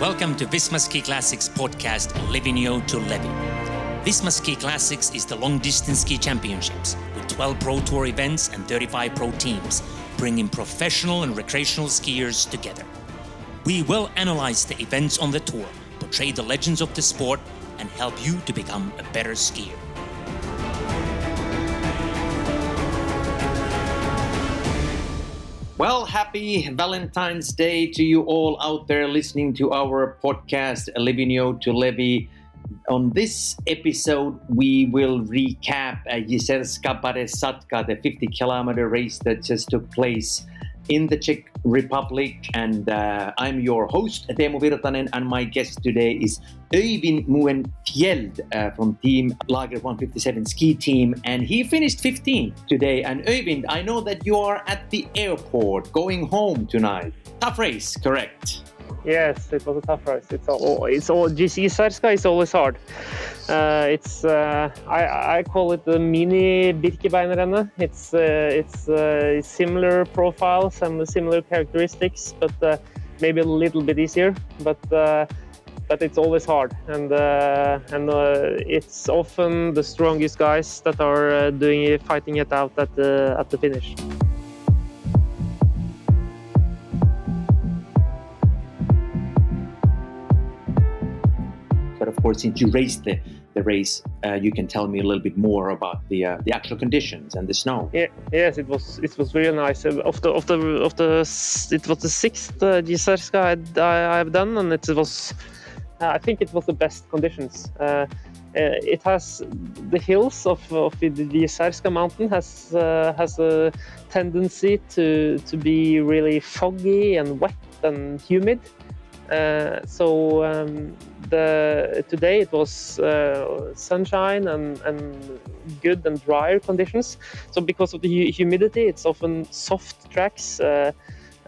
Welcome to Visma Ski Classics podcast, Livigno to Levi. Visma Ski Classics is the long distance ski championships with 12 Pro Tour events and 35 pro teams, bringing professional and recreational skiers together. We will analyze the events on the tour, portray the legends of the sport, and help you to become a better skier. Well, happy Valentine's Day to you all out there listening to our podcast, Livigno to Levi. On this episode, we will recap uh, Jizerska Padesatka, the 50 kilometer race that just took place in the Czech Republic. And uh, I'm your host, Teemu Virtanen, and my guest today is Øyvind Moen Fjeld uh, from Team Lager 157 ski team. And he finished 15th today. And Øyvind, I know that you are at the airport going home tonight. Tough race, correct? Yes, it was a tough race. It's all, it's all Jizerska is always hard. Uh, it's uh, I, I call it the mini Birkebeinerrennet. It's uh, it's uh, similar profile, some similar characteristics, but uh, maybe a little bit easier. But uh, but it's always hard, and and it's often the strongest guys that are doing fighting it out at the at the finish. But of course, since you raced the, the race, uh, you can tell me a little bit more about the uh, the actual conditions and the snow. Yeah, yes, it was it was really nice. Uh, of the of the of the it was the sixth uh, I, have done, and it was uh, I think it was the best conditions. Uh, it has the hills of, of the Jizerska mountain has has a tendency to to be really foggy and wet and humid. So um, the today it was uh, sunshine and, and good and drier conditions. So because of the humidity, it's often soft tracks, uh,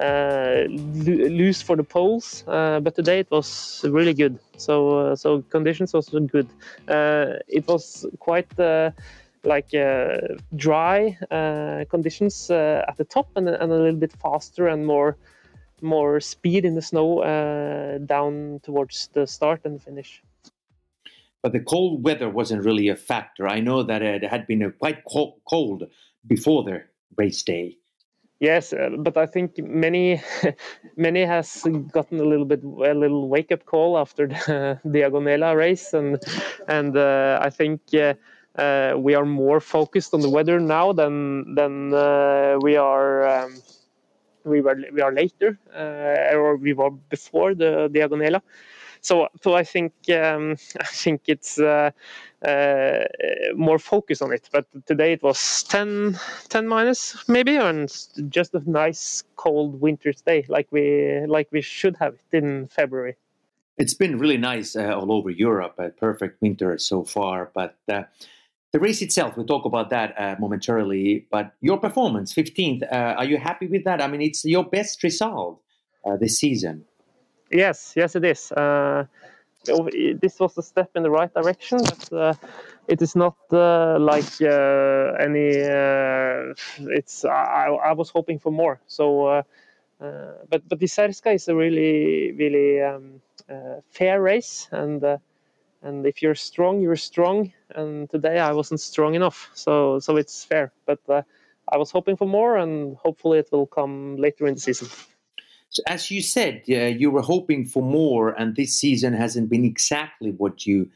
uh loose for the poles. Uh, but today it was really good. So so conditions was good. it was quite like uh, dry uh, conditions uh, at the top and, and, a little bit faster and more more speed in the snow uh, down towards the start and the finish. But the cold weather wasn't really a factor. I know that it had been quite cold before the race day. Yes, uh, but I think many many has gotten a little bit a little wake up call after the Diagonela race, and and uh, I think uh, uh we are more focused on the weather now than than uh, we are. Um, we were we are later uh, or we were before the Diagonela. So, so I think um, I think it's uh, uh, more focus on it. But today it was 10, 10 minus maybe, and just a nice cold winter's day, like we like we should have it in February. It's been really nice uh, all over Europe, a perfect winter so far. But uh, the race itself, we'll talk about that uh, momentarily, but your performance, 15th, uh, are you happy with that? I mean, it's your best result uh, this season. Yes, yes, it is. Uh, this was a step in the right direction, but uh, it is not uh, like any. it's I, I, was hoping for more. So, but but the Jizerska is a really really um, fair race, and and if you're strong, you're strong. And today I wasn't strong enough, so so it's fair. But uh, I was hoping for more, and hopefully it will come later in the season. So, as you said, uh, you were hoping for more, and this season hasn't been exactly what you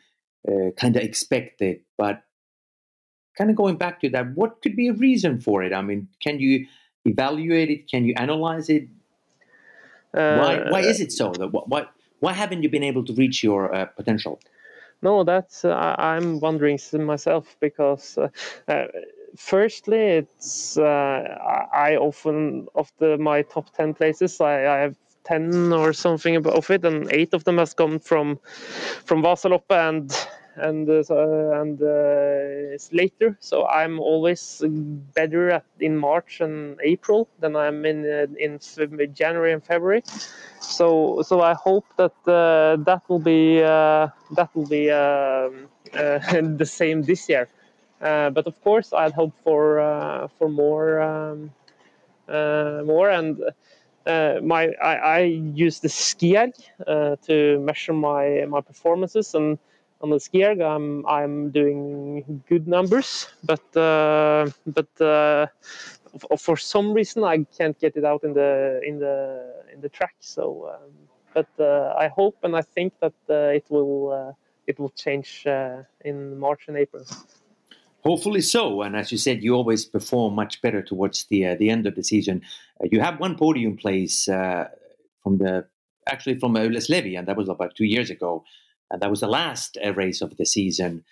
uh, kind of expected. But kind of going back to that, what could be a reason for it? I mean, can you evaluate it? Can you analyze it? why, why is it so? Why, why haven't you been able to reach your uh, potential? No, that's uh, I'm wondering myself because uh, uh, firstly, it's uh, I often of the my top ten places I, I have 10 or something of it and eight of them has come from from Vasaloppet and and uh, and uh, it's later. So I'm always better at, in March and April than I'm in uh, in January and February. So so I hope that uh, that will be uh, that will be um, uh, the same this year. but of course, I'd hope for for more um, more and uh, my I, I, use the Skierg uh, to measure my my performances and on the Skierg I'm I'm doing good numbers but uh, but uh, for some reason I can't get it out in the in the in the track so um, but uh, I hope and I think that uh, it will it will change in March and April. Hopefully so. And as you said, you always perform much better towards the uh, the end of the season. Uh, you have one podium place uh, from the actually from Ylläs Levi, and that was about two years ago, and that was the last uh, race of the season.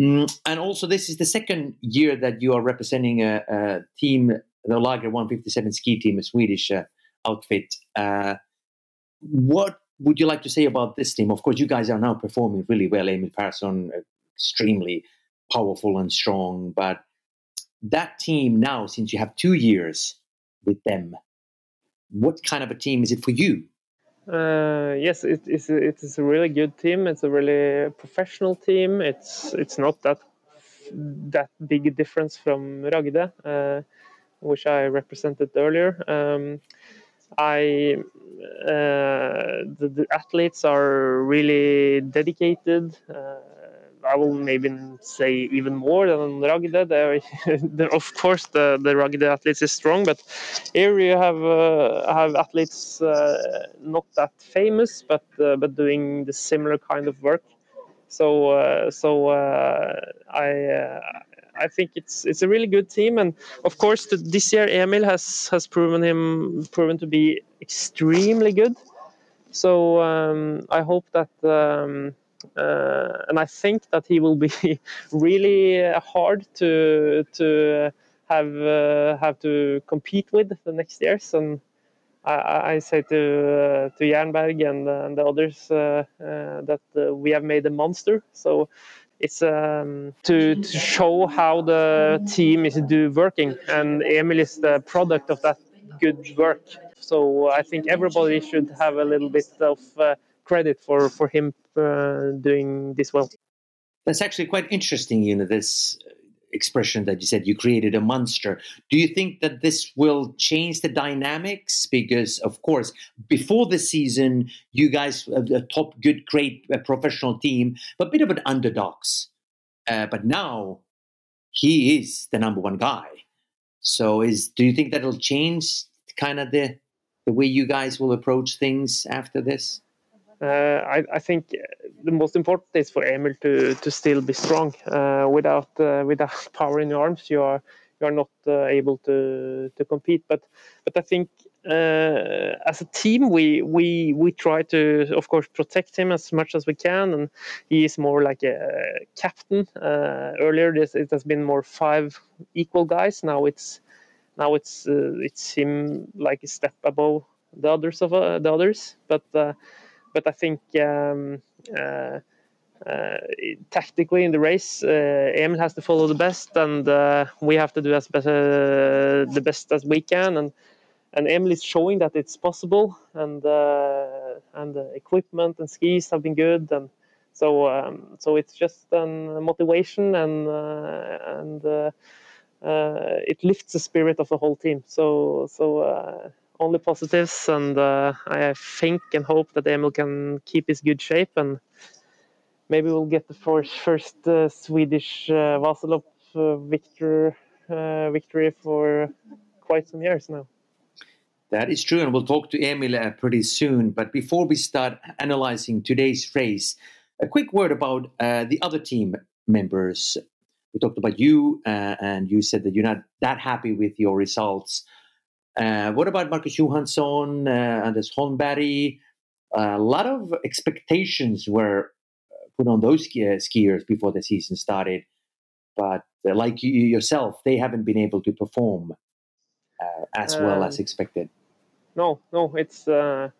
Mm, and also, this is the second year that you are representing a, a team, the Lager 157 ski team, a Swedish uh, outfit. Uh, what would you like to say about this team? Of course, you guys are now performing really well. Emil Persson, extremely powerful and strong. But that team now, since you have two years with them, what kind of a team is it for you? Uh, yes, it is. It is a really good team. It's a really professional team. It's it's not that that big difference from Ragde, uh, which I represented earlier. Um, I uh, the, the, athletes are really dedicated. I will maybe say even more than Ragde. There, of course, the the Ragde athletes is strong, but here you have uh, have athletes uh, not that famous, but uh, but doing the similar kind of work. So uh, so uh, I. Uh, I think it's it's a really good team, and of course the, this year Emil has has proven him proven to be extremely good. So um, I hope that um, uh, and I think that he will be really hard to to have uh, have to compete with the next years. And I, I say to uh, to Jernberg and, and the others uh, uh, that uh, we have made a monster. So it's um, to, to show how the team is do working, and Emil is the product of that good work. So I think everybody should have a little bit of credit for for him uh, doing this well. That's actually quite interesting. You know this expression that you said you created a monster. Do you think that this will change the dynamics? Because of course, before the season, you guys a top, good, great uh, professional team, but a bit of an underdogs. Uh, but now he is the number one guy. So is do you think that'll change kind of the the way you guys will approach things after this? Uh, I, I, think the most important is for Emil to, to still be strong. Uh, without uh, without power in your arms, you are you are not able to to compete. But but I think uh, as a team, we we we try to, of course, protect him as much as we can, and he is more like a captain. Uh, earlier, this it has been more five equal guys. Now it's now it's uh, it's him like a step above the others of the others. But but I think um, uh, uh, tactically in the race, uh, Emil has to follow the best, and we have to do as the best as we can. And and Emil is showing that it's possible, and and the equipment and skis have been good, and so um, so it's just a motivation and and uh, it lifts the spirit of the whole team. So so uh, only positives, and uh, I think and hope that Emil can keep his good shape, and maybe we'll get the first, first uh, Swedish uh, Vasalopp uh, victor, uh, victory for quite some years now. That is true, and we'll talk to Emil uh, pretty soon. But before we start analyzing today's race, a quick word about uh, the other team members. We talked about you, and you said that you're not that happy with your results. Uh, what about Marcus Johansson, uh, Anders Holmberg? Uh, a lot of expectations were put on those ski- skiers before the season started, but uh, like you yourself, they haven't been able to perform uh, as well as um, expected. No, no, it's uh,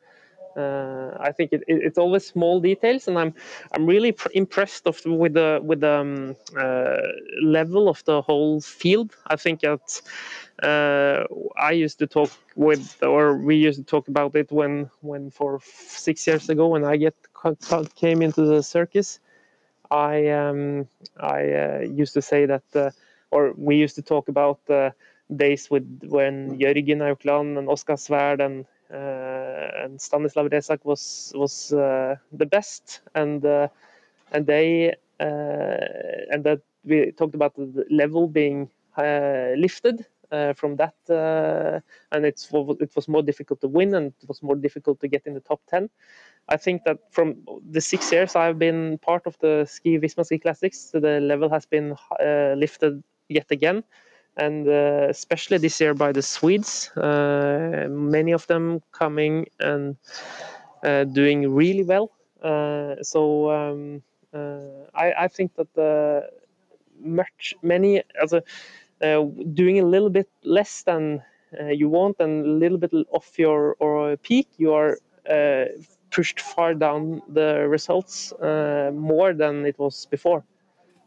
uh, I think it, it, it's always small details, and I'm I'm really pr- impressed of with the with the um, uh, level of the whole field. I think that uh, I used to talk with, or we used to talk about it when when for six years ago when I get came into the circus. I um, I uh, used to say that, uh, or we used to talk about days with when Jörgen Aukland and Oskar Svärd and and Stanislav Resak was was the best, and and they and that we talked about the level being lifted uh, from that, uh, and it's it was more difficult to win, and it was more difficult to get in the top ten. I think that from the six years I've been part of the Ski Visma Ski Classics, the level has been uh, lifted yet again, and uh, especially this year by the Swedes. Uh, many of them coming and uh, doing really well. so um, I, I, think that much many uh, doing a little bit less than uh, you want and a little bit off your or peak, you are uh, pushed far down the results more than it was before.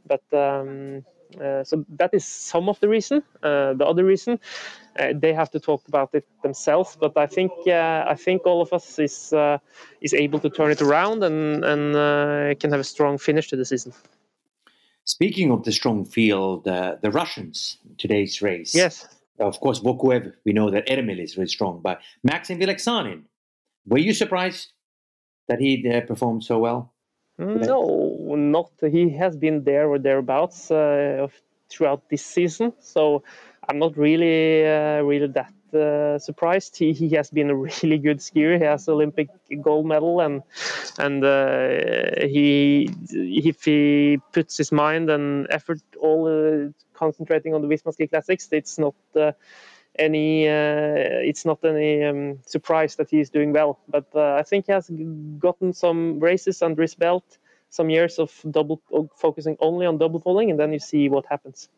But um, uh, so that is some of the reason. Uh, the other reason, uh, they have to talk about it themselves. But I think I think all of us is is able to turn it around and and can have a strong finish to the season. Speaking of the strong field, uh, the Russians today's race. Yes. Of course, Vokuev, we know that Ermil is very strong, but Maxim Vylegzhanin, were you surprised that he uh, performed so well? Today? No, not. He has been there or thereabouts uh, throughout this season, so I'm not really, uh, really that uh, surprised. He, he has been a really good skier. He has Olympic gold medal, and and uh, he if he puts his mind and effort all uh, concentrating on the Visma Ski Classics, it's not uh, any uh, it's not any um, surprise that he's doing well. But uh, I think he has gotten some races under his belt, some years of double focusing only on double pulling, and then you see what happens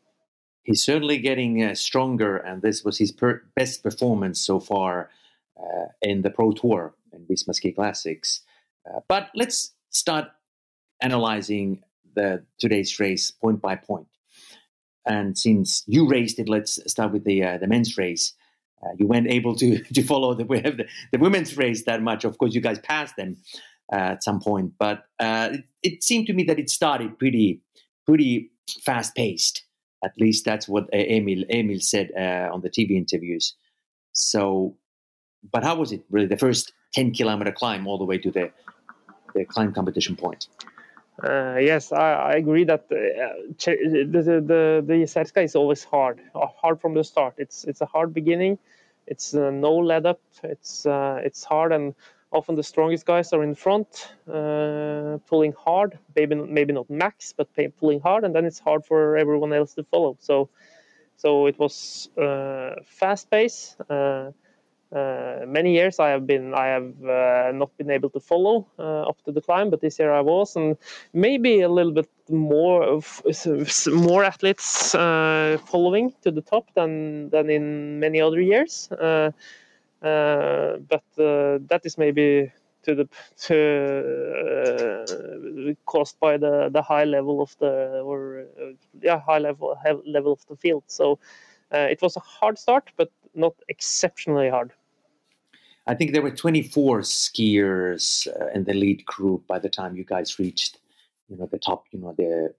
he's certainly getting uh, stronger, and this was his per- best performance so far uh, in the Pro Tour and Visma Ski Classics. Uh, but let's start analyzing the today's race point by point. And since you raced it, let's start with the uh, the men's race. Uh, you weren't able to to follow the, the, the women's race that much. Of course, you guys passed them uh, at some point, but it, it seemed to me that it started pretty pretty fast paced at least that's what Emil Emil said uh, on the TV interviews. So, but how was it really the first ten kilometer climb all the way to the the climb competition point? Uh, yes, I, I, agree that uh, the the the Jizerska is always hard, uh, hard from the start. It's it's a hard beginning. It's uh, no let up. It's uh, it's hard and often the strongest guys are in front, uh, pulling hard. Maybe maybe not max, but pulling hard, and then it's hard for everyone else to follow. So, so it was uh, fast pace. Uh, uh many years I have been I have uh, not been able to follow uh, up to the climb, but this year I was, and maybe a little bit more of more athletes following to the top than than in many other years. Uh, but uh, that is maybe to the to uh, caused by the the high level of the or yeah high level level of the field. So it was a hard start, but not exceptionally hard. I think there were 24 skiers uh, in the lead group by the time you guys reached, you know, the top, you know, the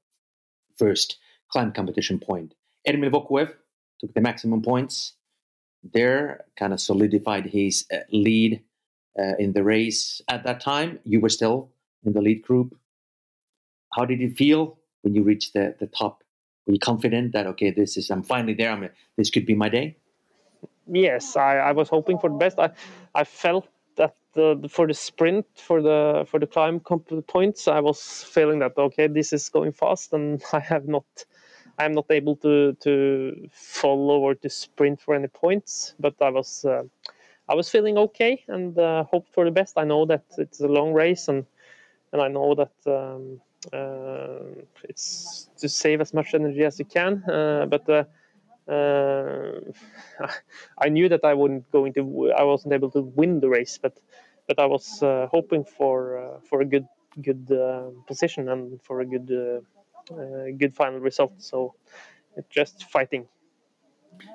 first climb competition point. Ermil Vokuev took the maximum points there, kind of solidified his uh, lead uh, in the race. At that time, you were still in the lead group. How did it feel when you reached the, the top? Were you confident that okay, this is I'm finally there. I'm this could be my day? Yes, I, I was hoping for the best. I I felt that the, for the sprint for the for the climb points, I was feeling that okay, this is going fast, and I have not I'm not able to to follow or to sprint for any points, but I was uh, I was feeling okay and uh, hoped for the best. I know that it's a long race and and I know that um, uh, it's to save as much energy as you can. Uh, but uh, uh, I knew that I wouldn't go into I wasn't able to win the race, but but I was hoping for for a good good position and for a good good final result. So it's just fighting.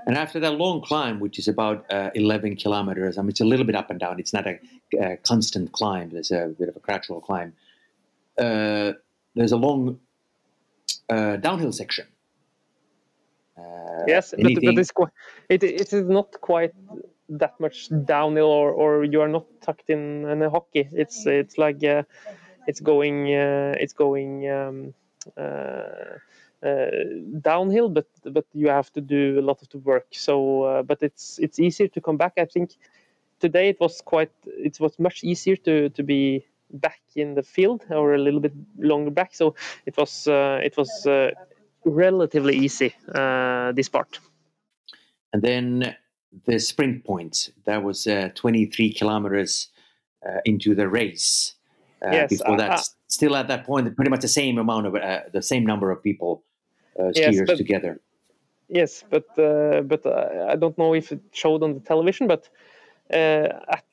And after that long climb, which is about uh, 11 kilometers, I mean, it's a little bit up and down. It's not a, a constant climb. There's a bit of a gradual climb. Uh, there's a long uh, downhill section. Uh, yes, but, but it's quite, it, it is not quite that much downhill or, or you are not tucked in, in a hockey. It's it's like uh, it's going uh, it's going um, uh, uh, Uh, uh, downhill, but but you have to do a lot of the work. So, uh, but it's it's easier to come back. I think today it was quite it was much easier to to be back in the field or a little bit longer back. So it was uh, it was uh, relatively easy this part. And then the sprint point that was 23 kilometers into the race. Uh, yes, before that. Uh, still at that point, pretty much the same amount of uh, the same number of people skiers yes, but, together. Yes, but but I don't know if it showed on the television, but at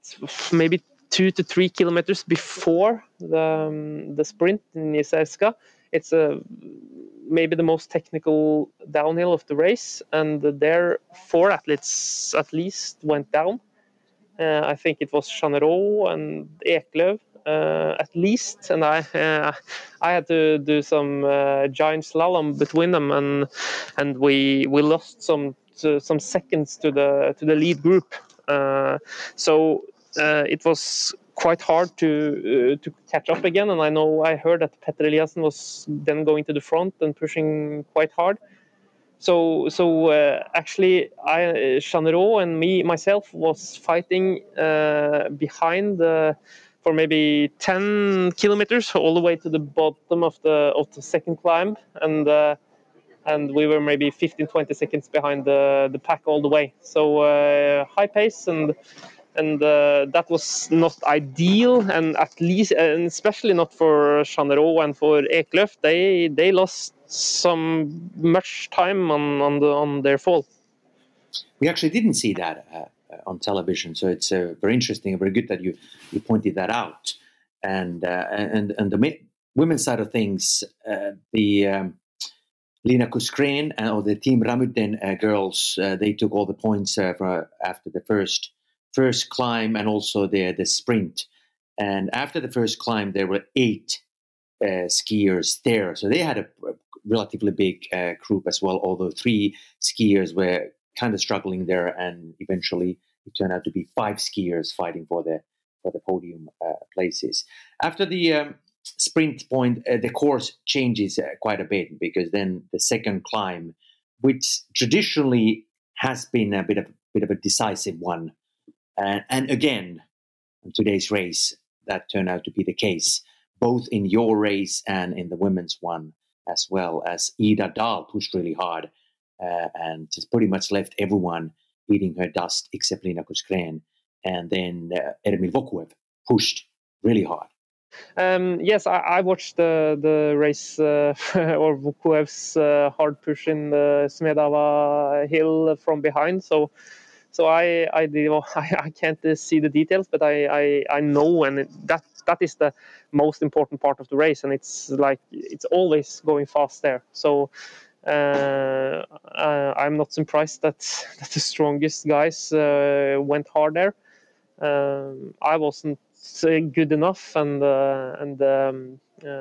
maybe two to three kilometers before the um, the sprint in Jizerska, it's a maybe the most technical downhill of the race, and there four athletes at least went down. Uh, I think it was Jeannerat and Eklöf uh, at least, and I uh, I had to do some uh, giant slalom between them, and and we we lost some some seconds to the to the lead group. so it was quite hard to uh, to catch up again. And I know I heard that Petter Eliassen was then going to the front and pushing quite hard. So so uh, actually, I Jeannerat and me myself was fighting uh, behind for maybe 10 kilometers all the way to the bottom of the of the second climb and uh, and we were maybe 15 20 seconds behind the the pack all the way. So uh, high pace and and uh, that was not ideal and at least and especially not for Jeannerat and for Eklöf. They they lost some much time on on the on their fall. We actually didn't see that uh, on television. So it's uh, very interesting and very good that you you pointed that out. And uh, and and the women's side of things, the um, Lina Korsgren and or the Team Ramudden girls, they took all the points for, after the first first climb and also the the sprint. And after the first climb, there were eight uh, skiers there. So they had a, a relatively big uh, group as well, although three skiers were kind of struggling there, and eventually it turned out to be five skiers fighting for the for the podium uh, places. After the um, sprint point, uh, the course changes uh, quite a bit because then the second climb, which traditionally has been a bit of bit of a decisive one, and, and again, in today's race, that turned out to be the case, both in your race and in the women's one as well as Ida Dahl pushed really hard uh, and just pretty much left everyone eating her dust except Lina Korsgren. And then uh, Ermil Vokuev pushed really hard. Um, yes, I, I, watched the the race uh, or Vokuev's uh, hard push in the Smedava hill from behind. So, so I I, I, I can't uh, see the details, but I I, I know, and it, that that is the most important part of the race, and it's like it's always going fast there. So I'm not surprised that, that the strongest guys uh, went hard there. Um, I wasn't good enough, and and um,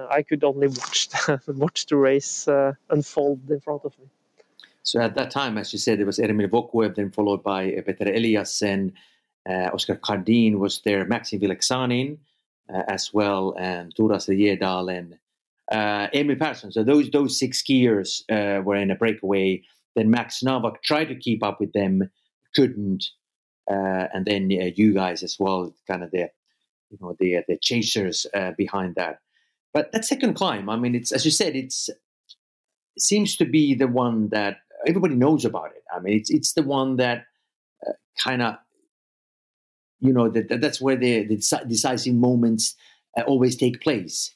I could only watch the, watch the race unfold in front of me. So at that time, as you said, it was Ermil Vokuev, then followed by Petter Eliassen, uh, Oscar Kardin was there, Maxim Vylegzhanin uh, as well, and Turas Jedal and uh, Emil Persson. So those those six skiers uh, were in a breakaway. Then Max Novak tried to keep up with them, couldn't, uh, and then uh, you guys as well, kind of the you know the the chasers uh, behind that. But that second climb, I mean, it's as you said, it's it seems to be the one that everybody knows about it. I mean, it's it's the one that uh, kind of you know that, that's where the, the decisive moments always take place.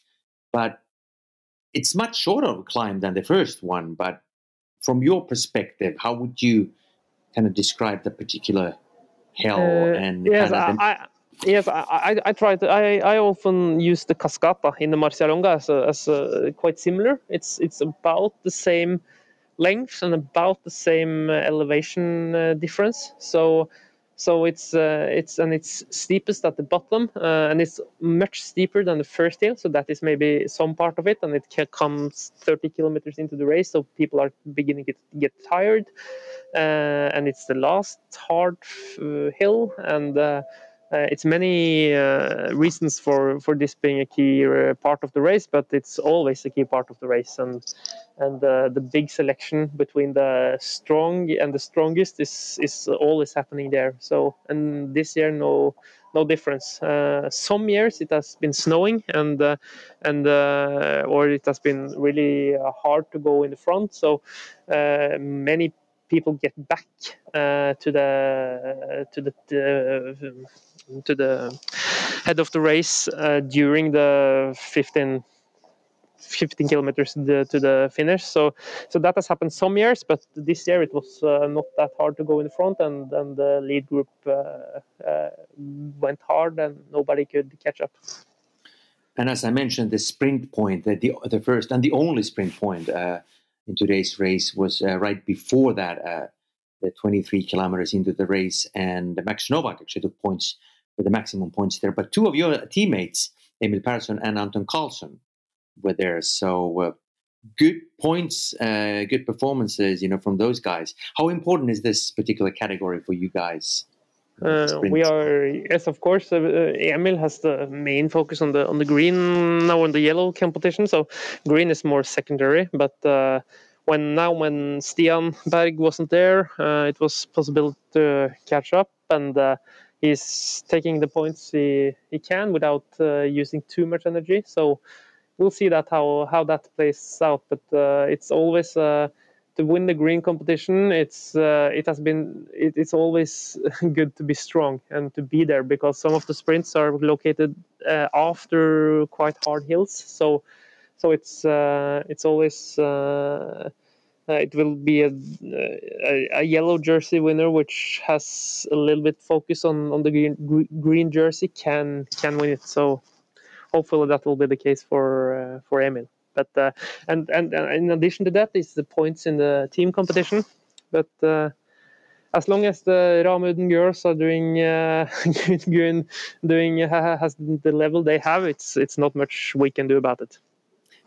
But it's much shorter of a climb than the first one, but from your perspective, how would you kind of describe the particular hill uh, and yes, kind of I, I, yes, I, I, I try to. I, I often use the cascata in the Marcialonga as, a, as a, quite similar. It's it's about the same length and about the same uh, elevation uh, difference. So so it's uh, it's and it's steepest at the bottom, uh, and it's much steeper than the first hill. So that is maybe some part of it, and it comes 30 kilometers into the race, so people are beginning to get tired. Uh, and it's the last hard hill, and uh, it's many uh, reasons for, for this being a key uh, part of the race, but it's always a key part of the race. And and the big selection between the strong and the strongest is is always happening there. So and this year no no difference. Uh, some years it has been snowing and uh, and uh, or it has been really hard to go in the front. So many people get back to the to the to the head of the race uh, during the 15 15 kilometers to the, to the, finish. So, so that has happened some years, but this year it was uh, not that hard to go in front, and, and the lead group uh, uh, went hard, and nobody could catch up. And as I mentioned, the sprint point, the the, the first and the only sprint point uh, in today's race was uh, right before that, uh, the 23 kilometers into the race, and Max Novak actually took points with the maximum points there. But two of your teammates, Emil Persson and Anton Carlson, were there. So uh, good points, uh, good performances, you know, from those guys. How important is this particular category for you guys? Uh, we are yes, of course. Uh, Emil has the main focus on the on the green now on the yellow competition. So green is more secondary, but uh, when now when Stian Berg wasn't there, uh, it was possible to catch up and uh, he's taking the points he, he can without uh, using too much energy. So we'll see that how how that plays out. But uh, it's always uh, to win the green competition. It's uh, it has been it, it's always good to be strong and to be there because some of the sprints are located uh, after quite hard hills. So so it's uh, it's always uh, it will be a, a, a, yellow jersey winner, which has a little bit focus on, on the green, green jersey, can can win it. So hopefully that will be the case for uh, for Emil. But uh, and, and, and in addition to that is the points in the team competition. But uh, as long as the Ramudden girls are doing uh, doing uh, has the level they have, it's it's not much we can do about it.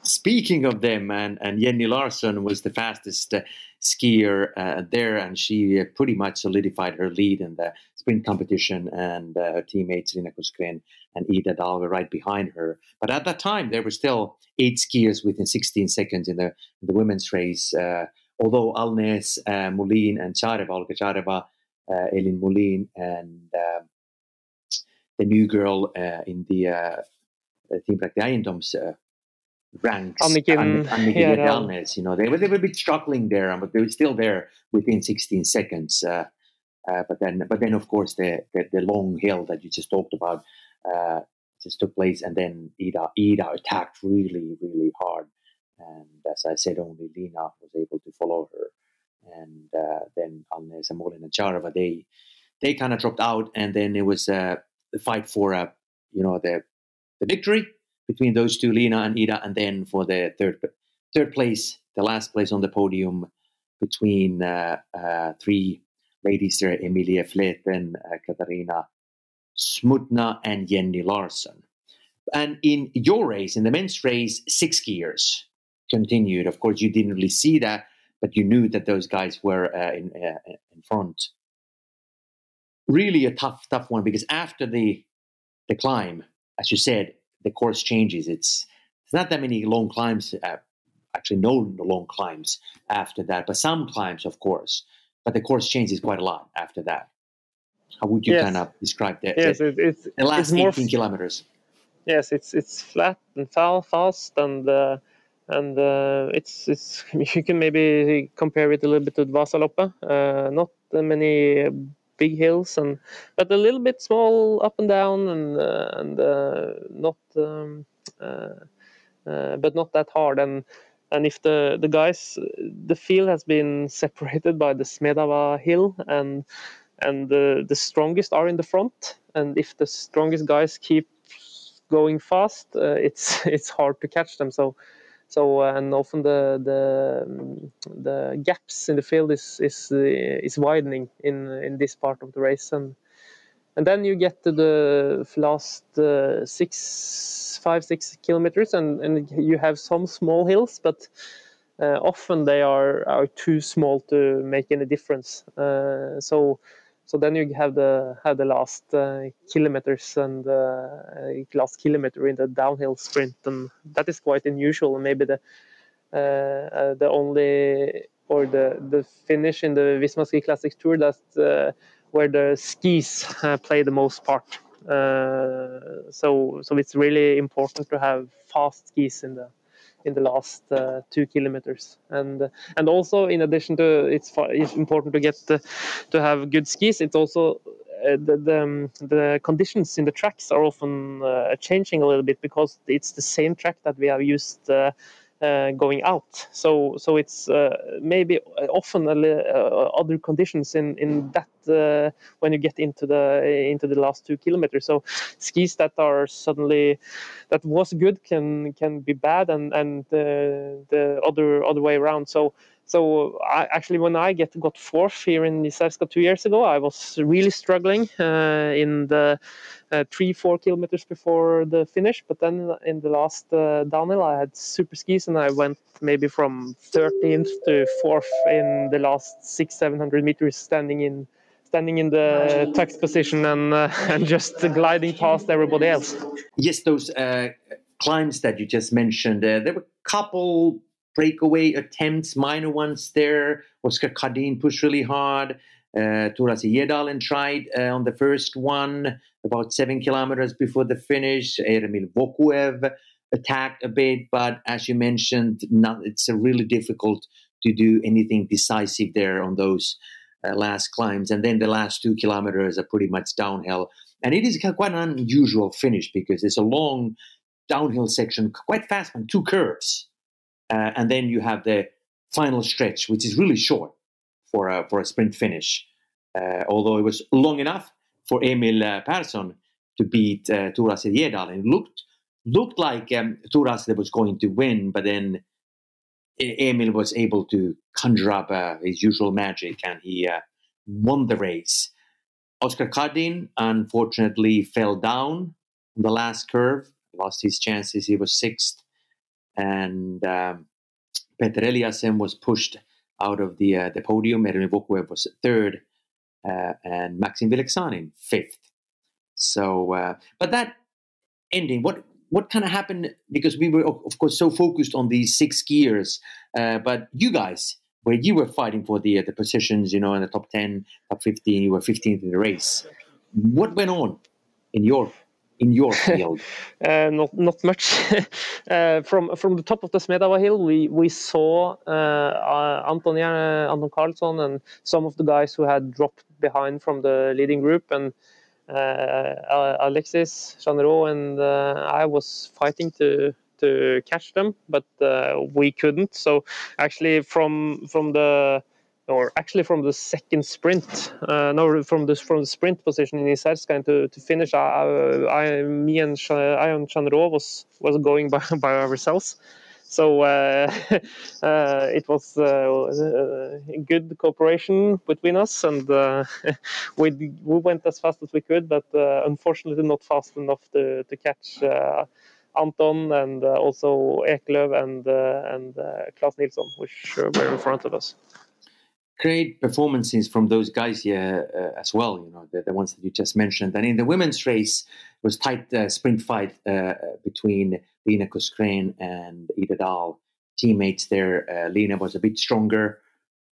Speaking of them, and, and Jenny Larsson was the fastest uh, skier uh, there, and she uh, pretty much solidified her lead in the sprint competition. And her teammates Lina Korsgren and Ida Dahl right behind her. But at that time, there were still eight skiers within 16 seconds in the, in the women's race. Uh, although Alnes, uh, Mohlin, and Chareva, Olga Chareva, uh, Elin Mohlin, and um, the new girl in the uh, Team Prakti Eiendoms ranks. Anniken, Anniken yeah, you know, they were, they were a bit struggling there, but they were still there within 16 seconds. Uh, uh, but then, but then, of course, the, the, the long hill that you just talked about uh, just took place, and then Ida Ida attacked really, really hard. And as I said, only Lina was able to follow her. And uh, then Alnes and and Chareva, they they kind of dropped out, and then it was uh, the fight for uh, you know the the victory between those two, Lina and Ida, and then for the third third place, the last place on the podium between uh, uh, three ladies there, Emilia Fleten, uh, Katarina Smutna, and Jenny Larsson. And in your race, in the men's race, six skiers continued. Of course, you didn't really see that, but you knew that those guys were uh, in, uh, in front. Really a tough, tough one because after the the climb, as you said, the course changes. It's it's not that many long climbs. Uh, actually, no long climbs after that, but some climbs, of course. But the course changes quite a lot after that. How would you yes. kind of describe that? Yes, the, it's the last it's 18 kilometers. Yes, it's it's flat and fast and. Uh, and uh, it's it's you can maybe compare it a little bit to Vasaloppet. Uh, not many big hills and but a little bit small up and down and uh, and uh, not um, uh, but not that hard and and if the the guys the field has been separated by the Smedava hill and and the the strongest are in the front. And if the strongest guys keep going fast uh, it's it's hard to catch them. So so uh, and often the the the gaps in the field is is uh, is widening in in this part of the race, and and then you get to the last uh, six, five, six kilometers, and, and you have some small hills, but uh, often they are are too small to make any difference. Uh, so so then you have the have the last uh, kilometers and uh, last kilometer in the downhill sprint, and that is quite unusual. And maybe the uh, the only or the the finish in the Visma Ski Classics Tour that where the skis play the most part. Uh, so so it's really important to have fast skis in the in the last uh, two kilometers. And and also in addition to it's, it's important to get the, to have good skis it's also uh, the, the, um, the, conditions in the tracks are often uh, changing a little bit because it's the same track that we have used uh, uh, going out. So so it's uh, maybe often uh, other conditions in in that when you get into the into the last two kilometers. So skis that are suddenly that was good can can be bad, and and the other other way around. So so I, actually, when I get got fourth here in Jizerska two years ago, I was really struggling uh, in the uh, three four kilometers before the finish. But then in the last uh, downhill, I had super skis, and I went maybe from 13th to fourth in the last six seven hundred meters, standing in standing in the tucked position and uh, and just gliding past everybody else. Yes, those uh, climbs that you just mentioned, uh, there were a couple breakaway attempts, minor ones there. Oscar Kardin pushed really hard. Uh, Tord Asle Gjerdalen tried uh, on the first one, about seven kilometers before the finish. Ermil Vokuev attacked a bit, but as you mentioned, not, it's really difficult to do anything decisive there on those uh, last climbs. And then the last two kilometers are pretty much downhill. And it is quite an unusual finish because it's a long downhill section, quite fast on two curves. Uh, and then you have the final stretch, which is really short for a, for a sprint finish. Uh, although it was long enough for Emil uh, Persson to beat uh, Turas Jedal. It looked looked like um, Turas was going to win, but then Emil was able to conjure up uh, his usual magic and he uh, won the race. Oscar Kardin unfortunately fell down on the last curve, lost his chances. He was sixth and um, Petter Eliassen was pushed out of the uh, the podium. Ermil Vokuev was third, uh, and Maxim Vylegzhanin fifth. So, uh, but that ending, what what kind of happened? Because we were, of course, so focused on these six skiers, uh, but you guys, where you were fighting for the uh, the positions, you know, in the top ten, top fifteen, you were fifteenth in the race. What went on in your in your field? uh, not not much. uh, from from the top of the Smedava hill, we we saw uh, uh Anton uh, Anton Carlsson and some of the guys who had dropped behind from the leading group, and uh, Alexis Jeannerat and I was fighting to to catch them, but we couldn't. So actually, from from the or actually from the second sprint, uh, no, from the from the sprint position in Jizerska to to finish, I, I, me and Ion Chanro was was going by by ourselves. So uh, uh, it was uh, good cooperation between us, and uh, we we went as fast as we could, but uh, unfortunately not fast enough to to catch. Uh, Anton and also Eklöf and and Klaus Nilsson, which were in front of us great performances from those guys here uh, as well. You know, the, the, ones that you just mentioned. And in the women's race, it was tight uh, sprint fight uh, between Lena Korsgren and Ida Dahl. Teammates there. Uh, Lina was a bit stronger,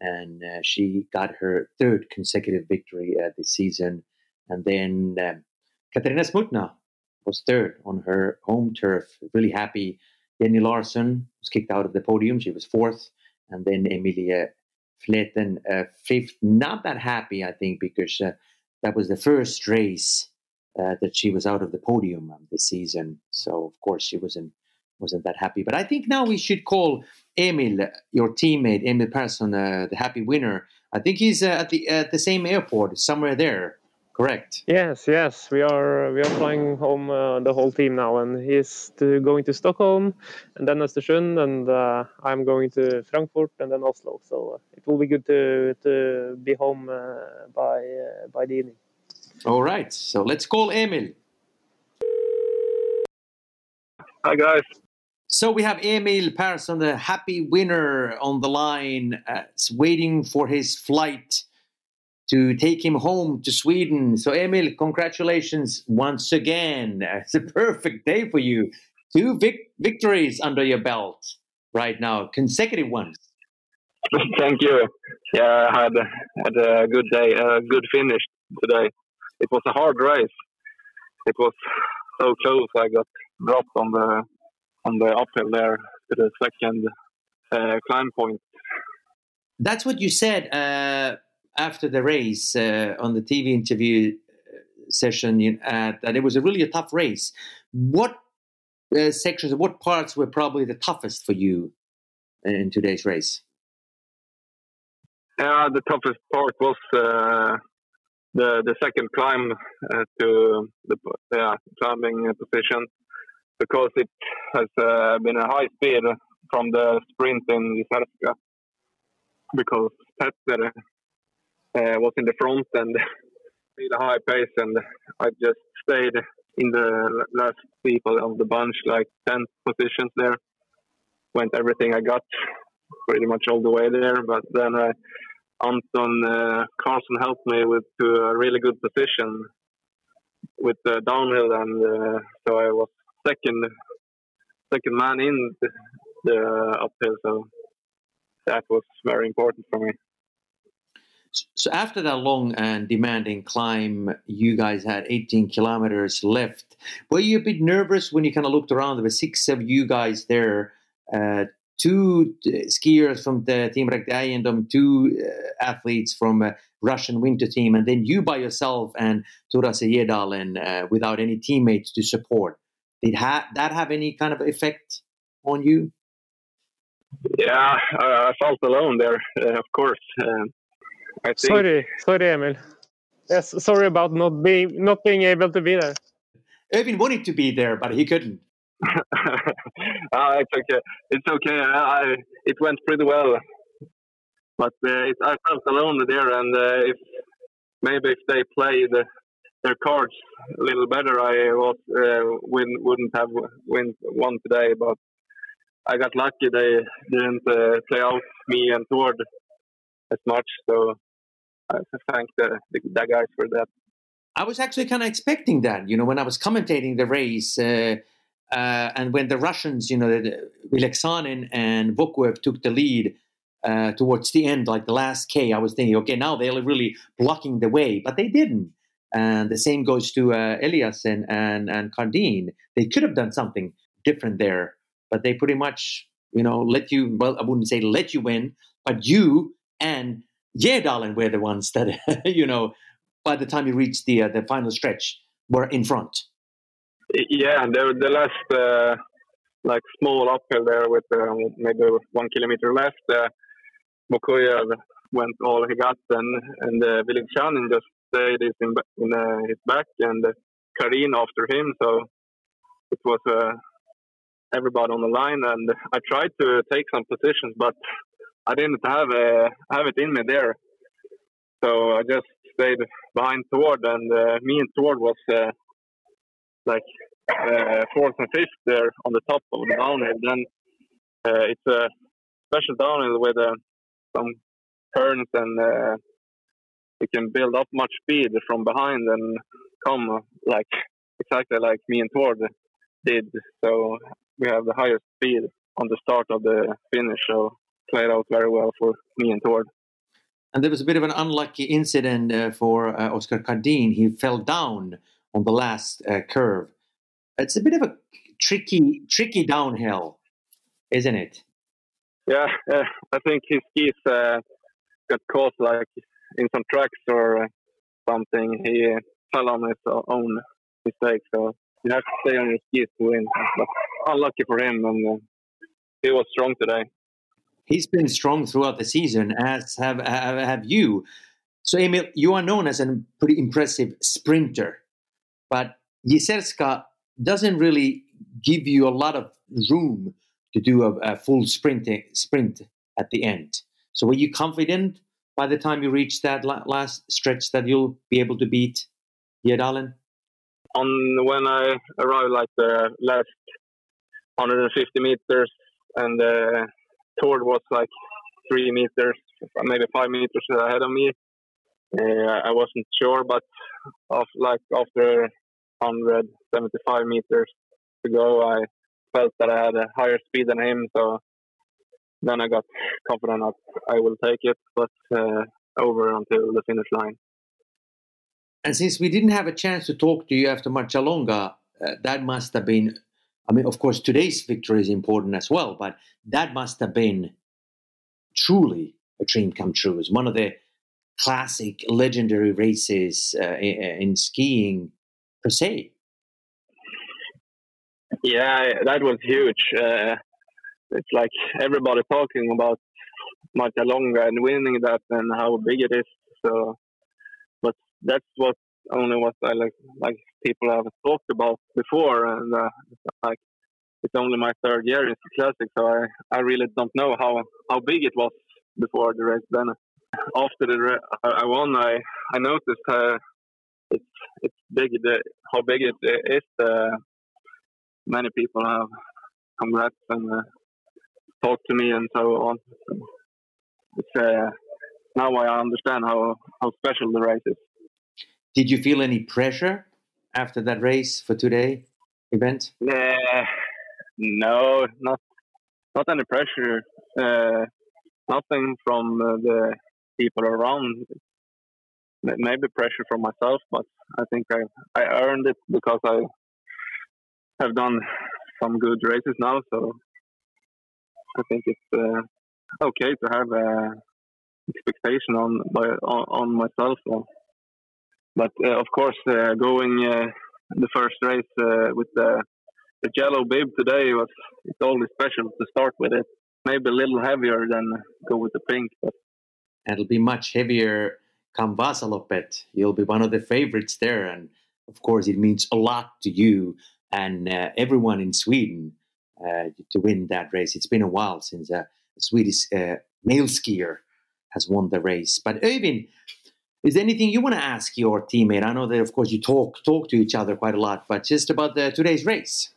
and uh, she got her third consecutive victory uh, this season. And then um, Katarina Smutna was third on her home turf. Really happy. Jenny Larsson was kicked out of the podium. She was fourth. And then Emilia Fleten uh, fifth. Not that happy, I think, because uh, that was the first race uh, that she was out of the podium um, this season. So of course she wasn't wasn't that happy. But I think now we should call Emil, your teammate, Emil Persson, uh, the happy winner. I think he's uh, at the at the same airport somewhere there correct? Yes, yes. We are we are flying home uh, the whole team now, and he's to, going to Stockholm, and then Östersund, and uh, I'm going to Frankfurt and then Oslo. So uh, it will be good to to be home uh, by uh, by the evening. All right, so let's call Emil. Hi guys. So we have Emil Persson, the happy winner, on the line, uh, waiting for his flight to take him home to Sweden. So Emil, congratulations once again. It's a perfect day for you. Two vic- victories under your belt right now, consecutive ones. Thank you. Yeah, I had had a good day, a good finish today. It was a hard race. It was so close. I got dropped on the on the uphill there to the second uh, climb point. That's what you said uh, after the race uh, on the TV interview uh, session uh, that it was a really a tough race. What uh, sections, what parts were probably the toughest for you in today's race? Yeah, the toughest part was the the second climb to the yeah climbing position because it has uh, been a high speed from the sprint in Jizerska because Petter uh, was in the front and made a high pace and I just stayed in the last people of the bunch, like 10 positions there. Went everything I got pretty much all the way there, but then uh, Anton uh, Carlson helped me with to a really good position with the downhill, and uh, so I was second second man in the, the uphill. So that was very important for me. So after that long and demanding climb, you guys had 18 kilometers left. Were you a bit nervous when you kind of looked around? There were six of you guys there, uh, two skiers from the Team Ragde Eiendom, two uh, athletes from a Russian winter team, and then you by yourself and Tord Asle Gjerdalen uh, without any teammates to support. Did ha- that have any kind of effect on you? Yeah, I felt alone there, uh, of course. Um, I think... Sorry, sorry, Emil. Yes, sorry about not being not being able to be there. Irvin wanted to be there, but he couldn't. uh, it's okay. It's okay. I, it went pretty well, but uh, it, I felt alone there, and uh, if maybe if they played their cards a little better, I was uh, win, wouldn't have win won today. But I got lucky; they didn't uh, play out me and Tord as much. So I thank the, the, the guys for that. I was actually kind of expecting that. You know, when I was commentating the race. Uh, uh, and when the Russians, you know, Vylegzhanin and Vokuev took the lead uh, towards the end, like the last K, I was thinking, okay, now they're really blocking the way, but they didn't. And the same goes to uh, Eliassen, and, and Kardin. They could have done something different there, but they pretty much, you know, let you, well, I wouldn't say let you win, but you and Gjerdalen were the ones that, you know, by the time you reached the, uh, the final stretch, were in front. Yeah, the, the last, uh, like, small uphill there with uh, maybe one kilometer left, uh, went all he got, and, and uh, Vylegzhanin just stayed in, in uh, his back and Kardin after him. So it was uh, everybody on the line, and I tried to take some positions, but I didn't have uh, have it in me there. So I just stayed behind Tord, and uh, me and Tord was uh, like uh, fourth and fifth there on the top of the downhill. Then uh, it's a special downhill with uh, some turns and we can build up much speed from behind and come like exactly like me and Tord did. So we have the highest speed on the start of the finish. So played out very well for me and Tord. And there was a bit of an unlucky incident uh, for uh, Oskar Kardin. He fell down on the last uh, curve. It's a bit of a tricky, tricky downhill, isn't it? Yeah, I think his skis uh, got caught like in some tracks or uh, something, he fell on his own mistake. So you have to stay on your skis to win. But unlucky for him, and uh, he was strong today. He's been strong throughout the season, as have have, you. So, Emil, you are known as a pretty impressive sprinter, but Jizerska doesn't really give you a lot of room to do a, a full sprinting sprint at the end. So, were you confident by the time you reach that last stretch that you'll be able to beat Dalen? On when I arrived, like the last 150 meters, and the Tord was like three meters, maybe five meters ahead of me. Uh, I wasn't sure, but of like after 175 meters to go, I felt that I had a higher speed than him. So then I got confident that I will take it, but uh, over until the finish line. And since we didn't have a chance to talk to you after Marcialonga, uh, that must have been, I mean, of course, today's victory is important as well, but that must have been truly a dream come true. It's one of the classic, legendary races uh, in, in skiing per se. Yeah, that was huge. Uh, it's like everybody talking about Marcialonga and winning that and how big it is. So, but that's what only what I like like people have talked about before, and uh, like it's only my third year in the classic, so I I really don't know how how big it was before the race. Then after the I won, I I noticed uh, it's it's big the, how big it is. Uh, many people have congrats and uh, talked to me and so on. It's, uh, now I understand how, how special the race is. Did you feel any pressure after that race for today event? Uh, no, not not any pressure. Uh, nothing from uh, the people around. Maybe pressure from myself, but I think I I earned it because I have done some good races now. So I think it's uh, okay to have a expectation on by on, on myself. So. But uh, of course, uh, going uh, the first race with the the yellow bib today was it's always special to start with it. Maybe a little heavier than go with the pink, but it'll be much heavier come Vasaloppet. You'll be one of the favorites there, and of course, it means a lot to you and uh, everyone in Sweden uh, to win that race. It's been a while since a Swedish uh, male skier has won the race. But Öyvind, is there anything you want to ask your teammate? I know that, of course, you talk talk to each other quite a lot, but just about the, today's race.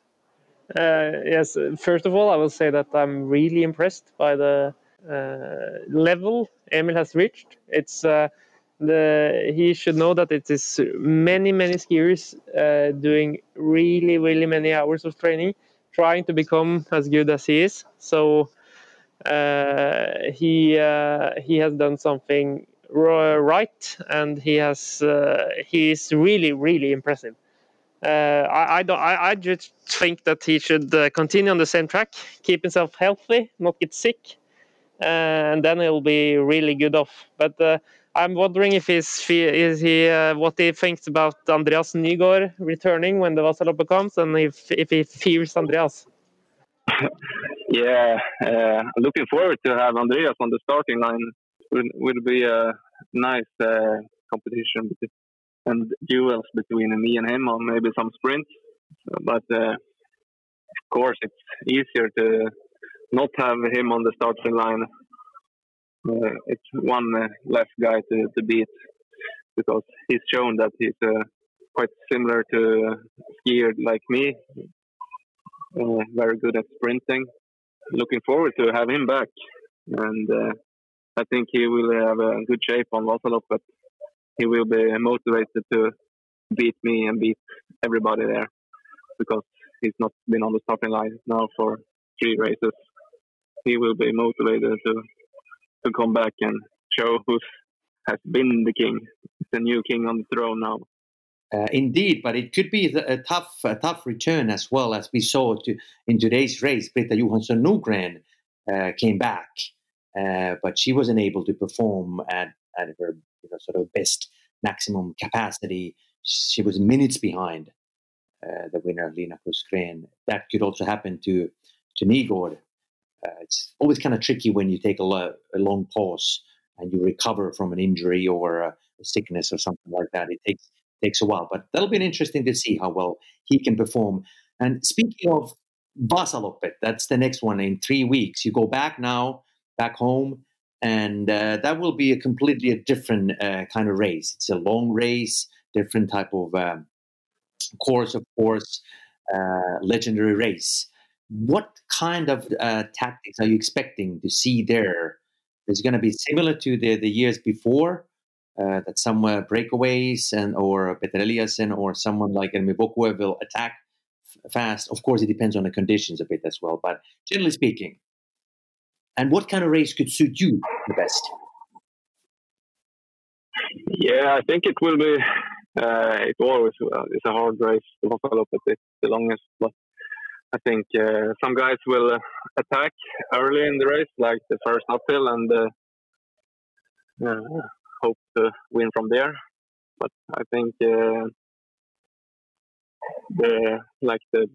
Uh, yes, first of all, I will say that I'm really impressed by the uh, level Emil has reached. It's uh, the he should know that it is many many skiers uh, doing really really many hours of training trying to become as good as he is so uh, he uh, he has done something right and he has uh, he is really really impressive uh, I, I, don't, I, I just think that he should uh, continue on the same track keep himself healthy not get sick and then he'll be really good off but I'm wondering if he's is he uh, what he thinks about Andreas Nygård returning when the Vasaloppet comes, and if if he fears Andreas. yeah, uh, looking forward to have Andreas on the starting line. Will will be a nice uh, competition and duels between me and him, or maybe some sprints. But uh, of course, it's easier to not have him on the starting line uh, it's one uh, less guy to, to beat because he's shown that he's uh, quite similar to a skier like me, very good at sprinting. Looking forward to have him back, and I think he will have a good shape on Vasaloppet, but he will be motivated to beat me and beat everybody there because he's not been on the starting line now for three races. He will be motivated to to come back and show who has been the king, the new king on the throne now. Uh, indeed, but it could be a tough, a tough return as well as we saw to, in today's race. Britta Johansson Norgren uh, came back, uh, but she wasn't able to perform at, at her you know, sort of best maximum capacity. She was minutes behind uh, the winner, Lina Korsgren. That could also happen to to Nygård uh, it's always kind of tricky when you take a, lo- a, long pause and you recover from an injury or a, a, sickness or something like that. It takes takes a while, but that'll be interesting to see how well he can perform. And speaking of Vasaloppet, that's the next one in three weeks. You go back now, back home, and uh, that will be a completely a different uh, kind of race. It's a long race. different type of um, course, of course, uh, legendary race. What kind of uh, tactics are you expecting to see there? Is going to be similar to the, the years before? Uh, that some uh, breakaways and or Petter Eliassen or someone like Ermil Vokuev will attack f- fast. Of course, it depends on the conditions a bit as well, but generally speaking. And what kind of race could suit you the best? Yeah, I think it will be. Uh, it always uh, it's a hard race to follow, but it's the longest. But I think uh, some guys will uh, attack early in the race, like the first uphill, and uh, uh, hope to win from there. But I think the like the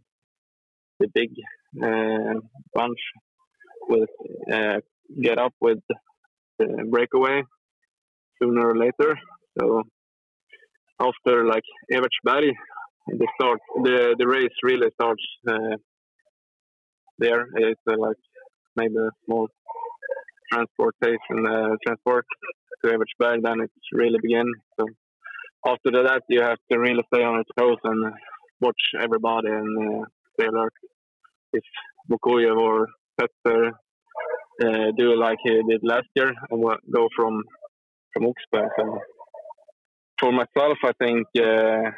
the big bunch will get up with the breakaway sooner or later. So after like Evertsberg, the start the the race really starts uh, there. It's uh, like maybe a small transportation uh, transport to Evertsberg, then it's really begin. So after that, you have to really stay on your toes and watch everybody and uh, stay alert. If Vokuev or Petter uh, do like he did last year and go from from Oxberg. So for myself, I think, uh,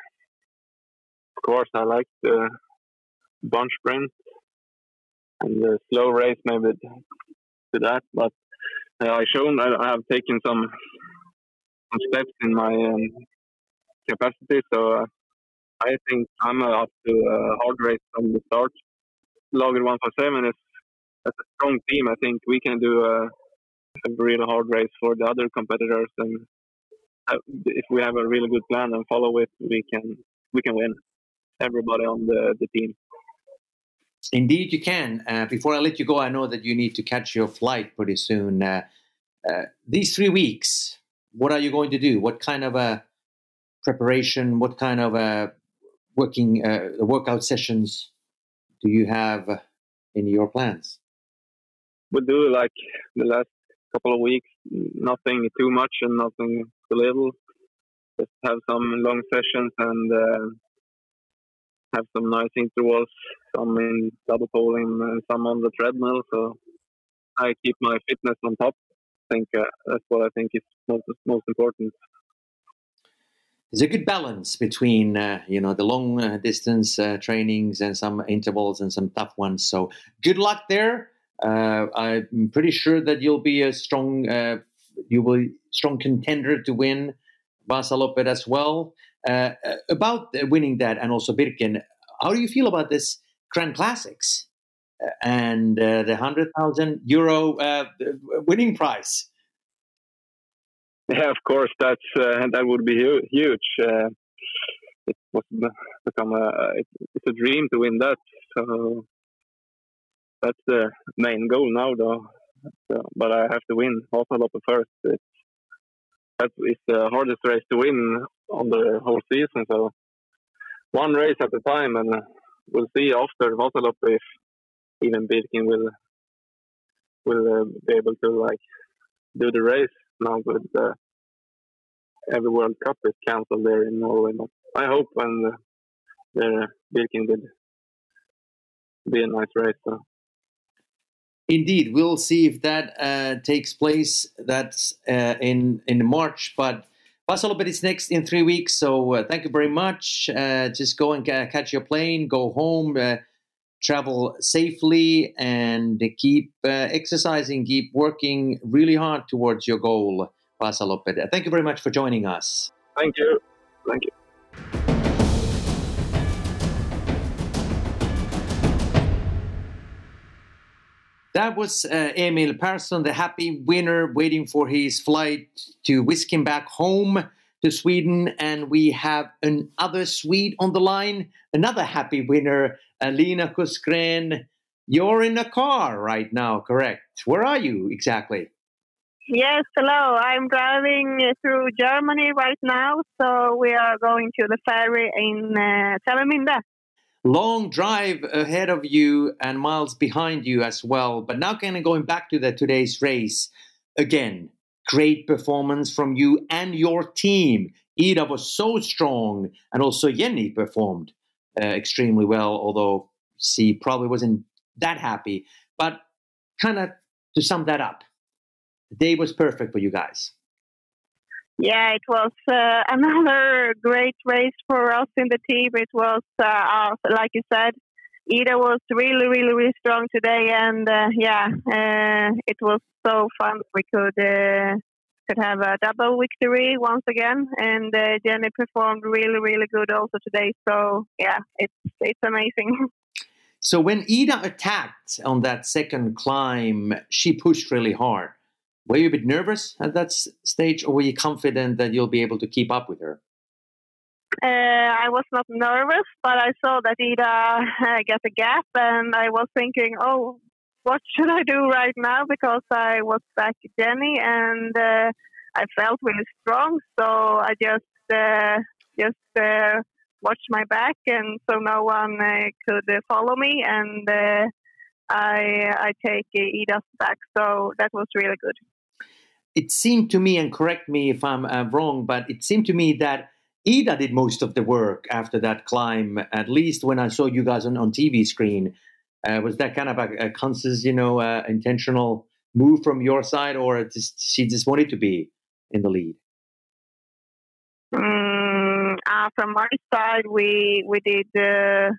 of course, I like the bunch sprint and the slow race maybe to that. But uh, I shown I have taken some, some steps in my um, capacity, so uh, I think I'm up to a hard race from the start. Lager 157 is as a strong team. I think we can do a, a really hard race for the other competitors, and if we have a really good plan and follow it, we can we can win. Everybody on the, the team. Indeed, you can. Uh, before I let you go, I know that you need to catch your flight pretty soon. Uh, uh, these three weeks, what are you going to do? What kind of a preparation? What kind of a working uh, workout sessions do you have in your plans? We do like the last couple of weeks, nothing too much and nothing too little. Just have some long sessions and uh, have some nice intervals, some in double poling and some on the treadmill. So I keep my fitness on top. I think uh, that's what I think is most most important. There's a good balance between uh, you know the long uh, distance uh, trainings and some intervals and some tough ones. So good luck there. Uh, I'm pretty sure that you'll be a strong uh, you will strong contender to win Vasaloppet as well. Uh, about winning that and also Birken, how do you feel about this Grand Classics and the hundred thousand euro winning prize? Yeah, of course, that's that would be huge it was become a it's a dream to win that. So that's the main goal now, though. So, but I have to win Vasaloppet first. It's that is the hardest race to win on the whole season. So one race at a time, and we'll see after Vasaloppet if even Birken will will uh, be able to like do the race now with uh, every World Cup is cancelled there in Norway. But I hope when uh, Birken would be a nice race. So Indeed, we'll see if that uh, takes place. That's uh, in in March, but Vasaloppet is next in three weeks. So uh, thank you very much. Uh, just go and catch your plane, go home, uh, travel safely, and keep uh, exercising, keep working really hard towards your goal, Vasaloppet. Thank you very much for joining us. Thank you. Thank you. That was uh, Emil Persson, the happy winner, waiting for his flight to whisk him back home to Sweden. And we have another Swede on the line, another happy winner, Alina Korsgren. You're in a car right now, correct? Where are you exactly? Yes, hello. I'm driving through Germany right now, so we are going to the ferry in uh, long drive ahead of you and miles behind you as well. But now, kind of going back to the today's race again, great performance from you and your team. Ida was so strong, and also Jenny performed uh, extremely well, although she probably wasn't that happy. But kind of to sum that up, the day was perfect for you guys. Yeah, it was uh, another great race for us in the team. It was, uh, like you said, Ida was really, really, really strong today, and uh, yeah, uh, it was so fun. We could uh, could have a double victory once again, and uh, Jenny performed really, really good also today. So yeah, it's it's amazing. So when Ida attacked on that second climb, she pushed really hard. Were you a bit nervous at that stage, or were you confident that you'll be able to keep up with her? Uh, I was not nervous, but I saw that Ida uh, got a gap, and I was thinking, "Oh, what should I do right now?" Because I was back Jenny, and uh, I felt really strong, so I just uh, just uh, watched my back, and so no one uh, could follow me, and I I take Ida's back, so that was really good. It seemed to me, and correct me if I'm wrong, but it seemed to me that Ida did most of the work after that climb. At least when I saw you guys on, on TV screen, uh, was that kind of a, a conscious, you know, uh, intentional move from your side, or just, she just wanted to be in the lead? Mm, uh, from my side, we we did uh,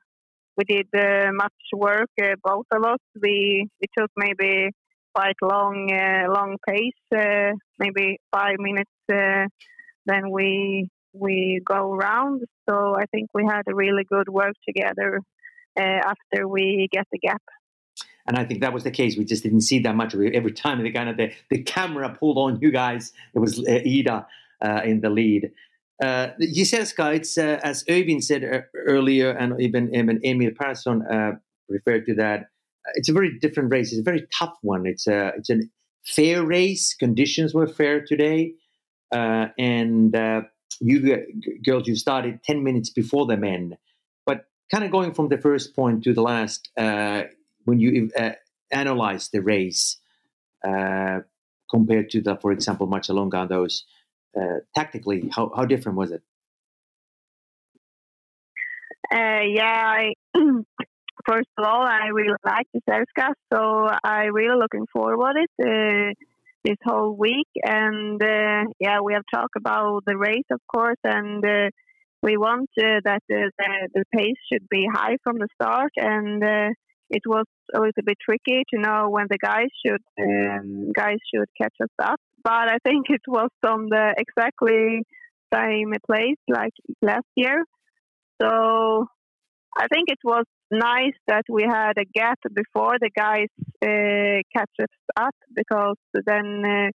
we did uh, much work, uh, both of us. We we took maybe quite long long pace, maybe five minutes. then we we go around. So I think we had a really good work together uh, after we get the gap. And I think that was the case. We just didn't see that much it. Every time the kind of the, the camera pulled on you guys, it was uh, Ida uh, in the lead. Uh, Jizerska, it's uh, as Öyvind said uh, earlier, and even, even Emil Persson uh, referred to that. It's a very different race. It's a very tough one. It's a it's a fair race. Conditions were fair today, uh, and you girls, you started 10 minutes before the men. But kind of going from the first point to the last, uh, when you uh, analyze the race uh, compared to the, for example, Marcialonga those, uh, tactically, how, how different was it? Uh, yeah, I, first of all, I really like Jizerska, so I really looking forward it. Uh, this whole week. And uh, yeah, we have talked about the race, of course, and uh, we want uh, that the, the pace should be high from the start. And it was a bit tricky to know when the guys should um, guys should catch us up. But I think it was on the exactly same place like last year. So I think it was nice that we had a gap before the guys uh, catch up because then uh,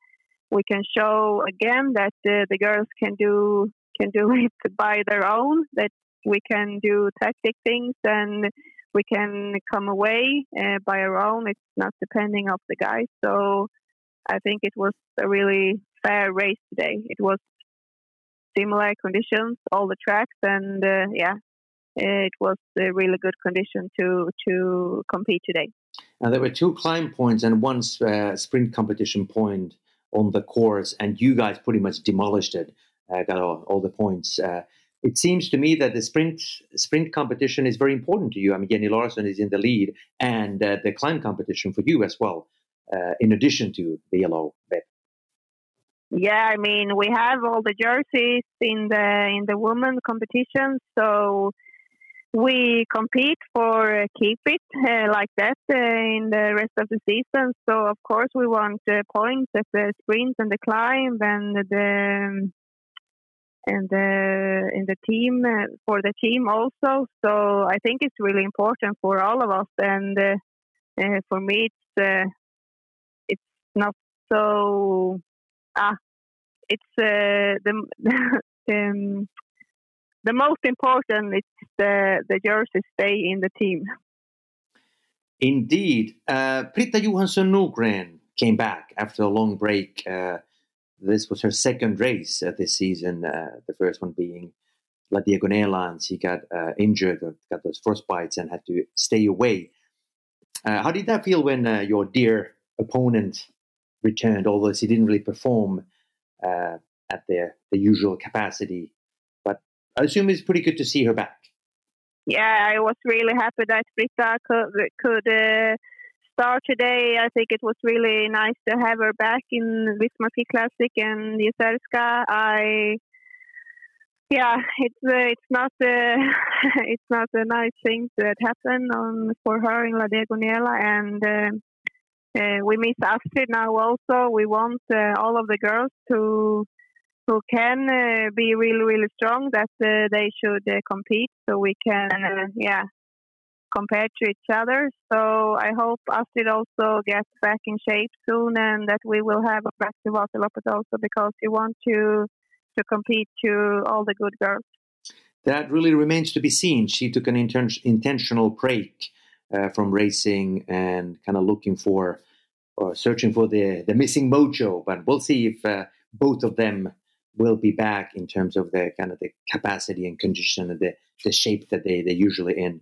we can show again that uh, the girls can do can do it by their own. That we can do tactic things and we can come away uh, by our own. It's not depending of the guys. So I think it was a really fair race today. It was similar conditions, all the tracks, and uh, yeah, it was a really good condition to to compete today. And there were two climb points and one uh, sprint competition point on the course, and you guys pretty much demolished it. Uh, got all, all, the points. Uh, it seems to me that the sprint sprint competition is very important to you. I mean, Jenny Larsson is in the lead, and uh, the climb competition for you as well, uh, in addition to the yellow bib. Yeah, I mean, we have all the jerseys in the in the women competition, so we compete for uh, keep it uh, like that uh, in the rest of the season. So of course we want uh, points at the sprints and the climb and the and the in the team uh, for the team also. So I think it's really important for all of us. And uh, for me, it's not so ah, it's the um, the most important is the, the jersey stay in the team. Indeed. Uh, Britta Johansson Norgren came back after a long break. Uh, this was her second race uh, this season, uh, the first one being La Diagonela, and she got uh, injured, got those frostbites, and had to stay away. Uh, how did that feel when your dear opponent returned, although she didn't really perform at the the usual capacity. But I assume it's pretty good to see her back. Yeah, I was really happy that Britta could could uh, start today. I think it was really nice to have her back in Visma Classic and Jizerska. I yeah, it's uh, it's not uh, it's not a nice thing that happened on for her in La Diagonela, and uh, uh, we miss Astrid now. Also, we want uh, all of the girls to who can uh, be really really strong that they should compete, so we can yeah compare to each other. So I hope Astrid also gets back in shape soon, and that we will have a back to also because we want to to compete to all the good girls. That really remains to be seen. She took an inten- intentional break uh, from racing and kind of looking for or searching for the, the missing mojo. But we'll see if uh, both of them will be back in terms of the kind of the capacity and condition and the, the shape that they, they're usually in.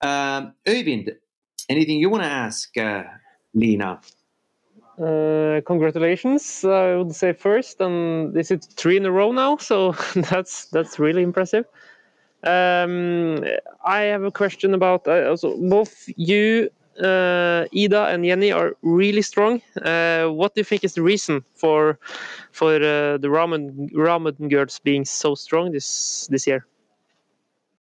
Um, anything you want to ask uh, Lena? Uh, congratulations, I would say first, and is three in a row now, so that's that's really impressive. Um, I have a question about uh, also both you, uh, Ida, and Jenny are really strong. Uh, what do you think is the reason for for uh, the Ramudden Ramudden girls being so strong this this year?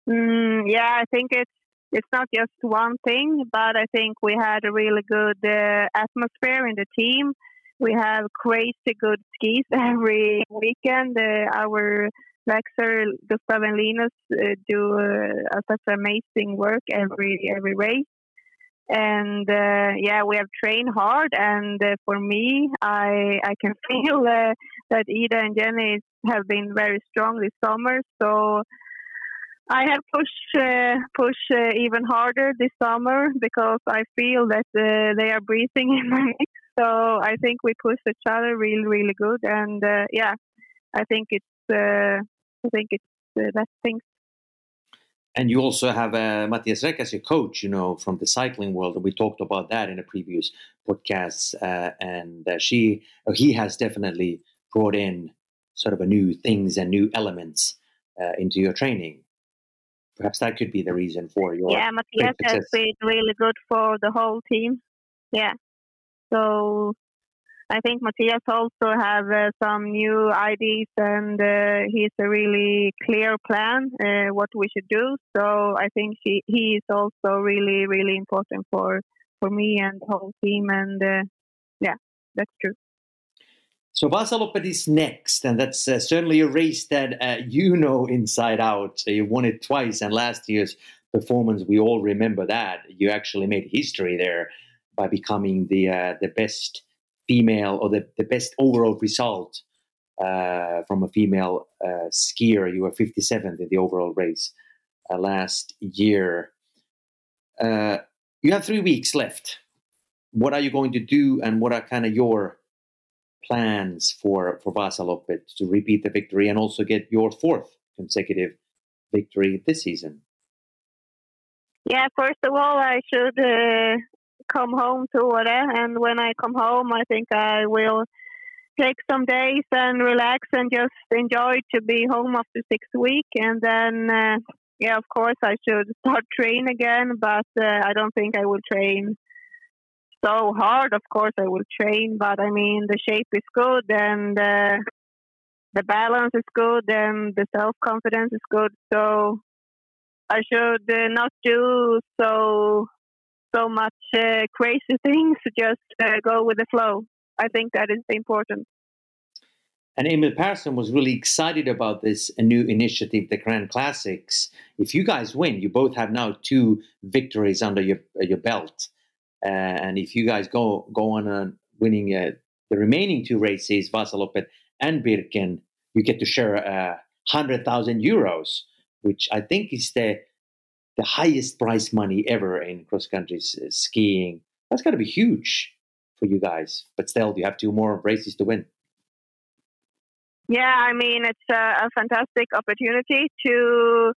Mm, yeah, I think it's it's not just one thing, but I think we had a really good uh, atmosphere in the team. We have crazy good skis every weekend. Uh, our Lexer, Gustav and Linus uh, do uh, such amazing work every every race. And uh, yeah, we have trained hard. And uh, for me, I I can feel that Ida and Jenny have been very strong this summer. So I have pushed uh, push uh, even harder this summer because I feel that uh, they are breathing in my mix. So I think we push each other really, really good, and uh, yeah, I think it's uh, I think it's the best thing. And you also have uh, Matthias Reck as your coach, you know, from the cycling world. And we talked about that in a previous podcast. Uh, and uh, she, he has definitely brought in sort of a new things and new elements uh, into your training perhaps that could be the reason for your yeah Matthias has been really good for the whole team yeah so I think Matthias also have uh, some new ideas and uh, he's a really clear plan uh, what we should do so I think he, he is also really really important for for me and the whole team and uh, yeah that's true so Vasaloppet is next, and that's uh, certainly a race that uh, you know inside out. So you won it twice, and last year's performance, we all remember that. You actually made history there by becoming the the best female or the, the best overall result uh, from a female uh, skier. You were 57th in the overall race uh, last year. you have three weeks left. What are you going to do, and what are kind of your plans for for Vasaloppet to repeat the victory and also get your fourth consecutive victory this season? Yeah, first of all, I should uh, come home to Åre, and when I come home, I think I will take some days and relax and just enjoy to be home after six weeks, and then. Uh, yeah, of course, I should start train again, but uh, I don't think I will train so hard. Of course, I will train, but I mean, the shape is good and uh, the balance is good and the self confidence is good. So I should uh, not do so so much uh, crazy things. Just uh, go with the flow. I think that is important. And Emil Persson was really excited about this new initiative, the Grand Classics. If you guys win, you both have now two victories under your your belt. Uh, and if you guys go go on uh, winning uh, the remaining two races, Vasaloppet and Birken, you get to share uh, hundred thousand euros, which I think is the the highest prize money ever in cross country skiing. That's got to be huge for you guys. But still, you have two more races to win. Yeah, I mean it's a, a fantastic opportunity to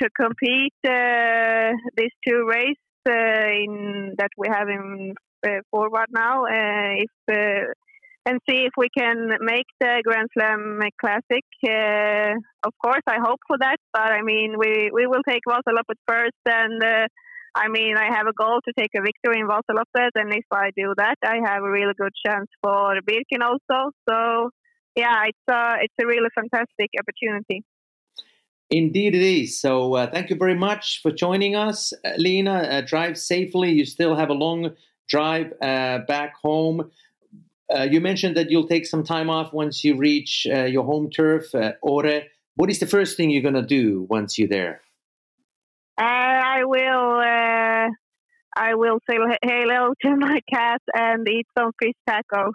to compete uh, these two races uh, in that we have in uh, forward now. Uh, if and see if we can make the Grand Slam Classic. Uh, of course, I hope for that, but I mean, we, we will take Vasaloppet first, and uh, I mean, I have a goal to take a victory in Vasaloppet, and if I do that, I have a really good chance for Birken also. So, yeah, it's uh, it's a really fantastic opportunity. Indeed, it is. So, uh, thank you very much for joining us, Lena. Uh, drive safely. You still have a long drive uh, back home. Uh, you mentioned that you'll take some time off once you reach uh, your home turf, uh, Åre. What is the first thing you're going to do once you're there? I will. I will say hello to my cat and eat some fish taco.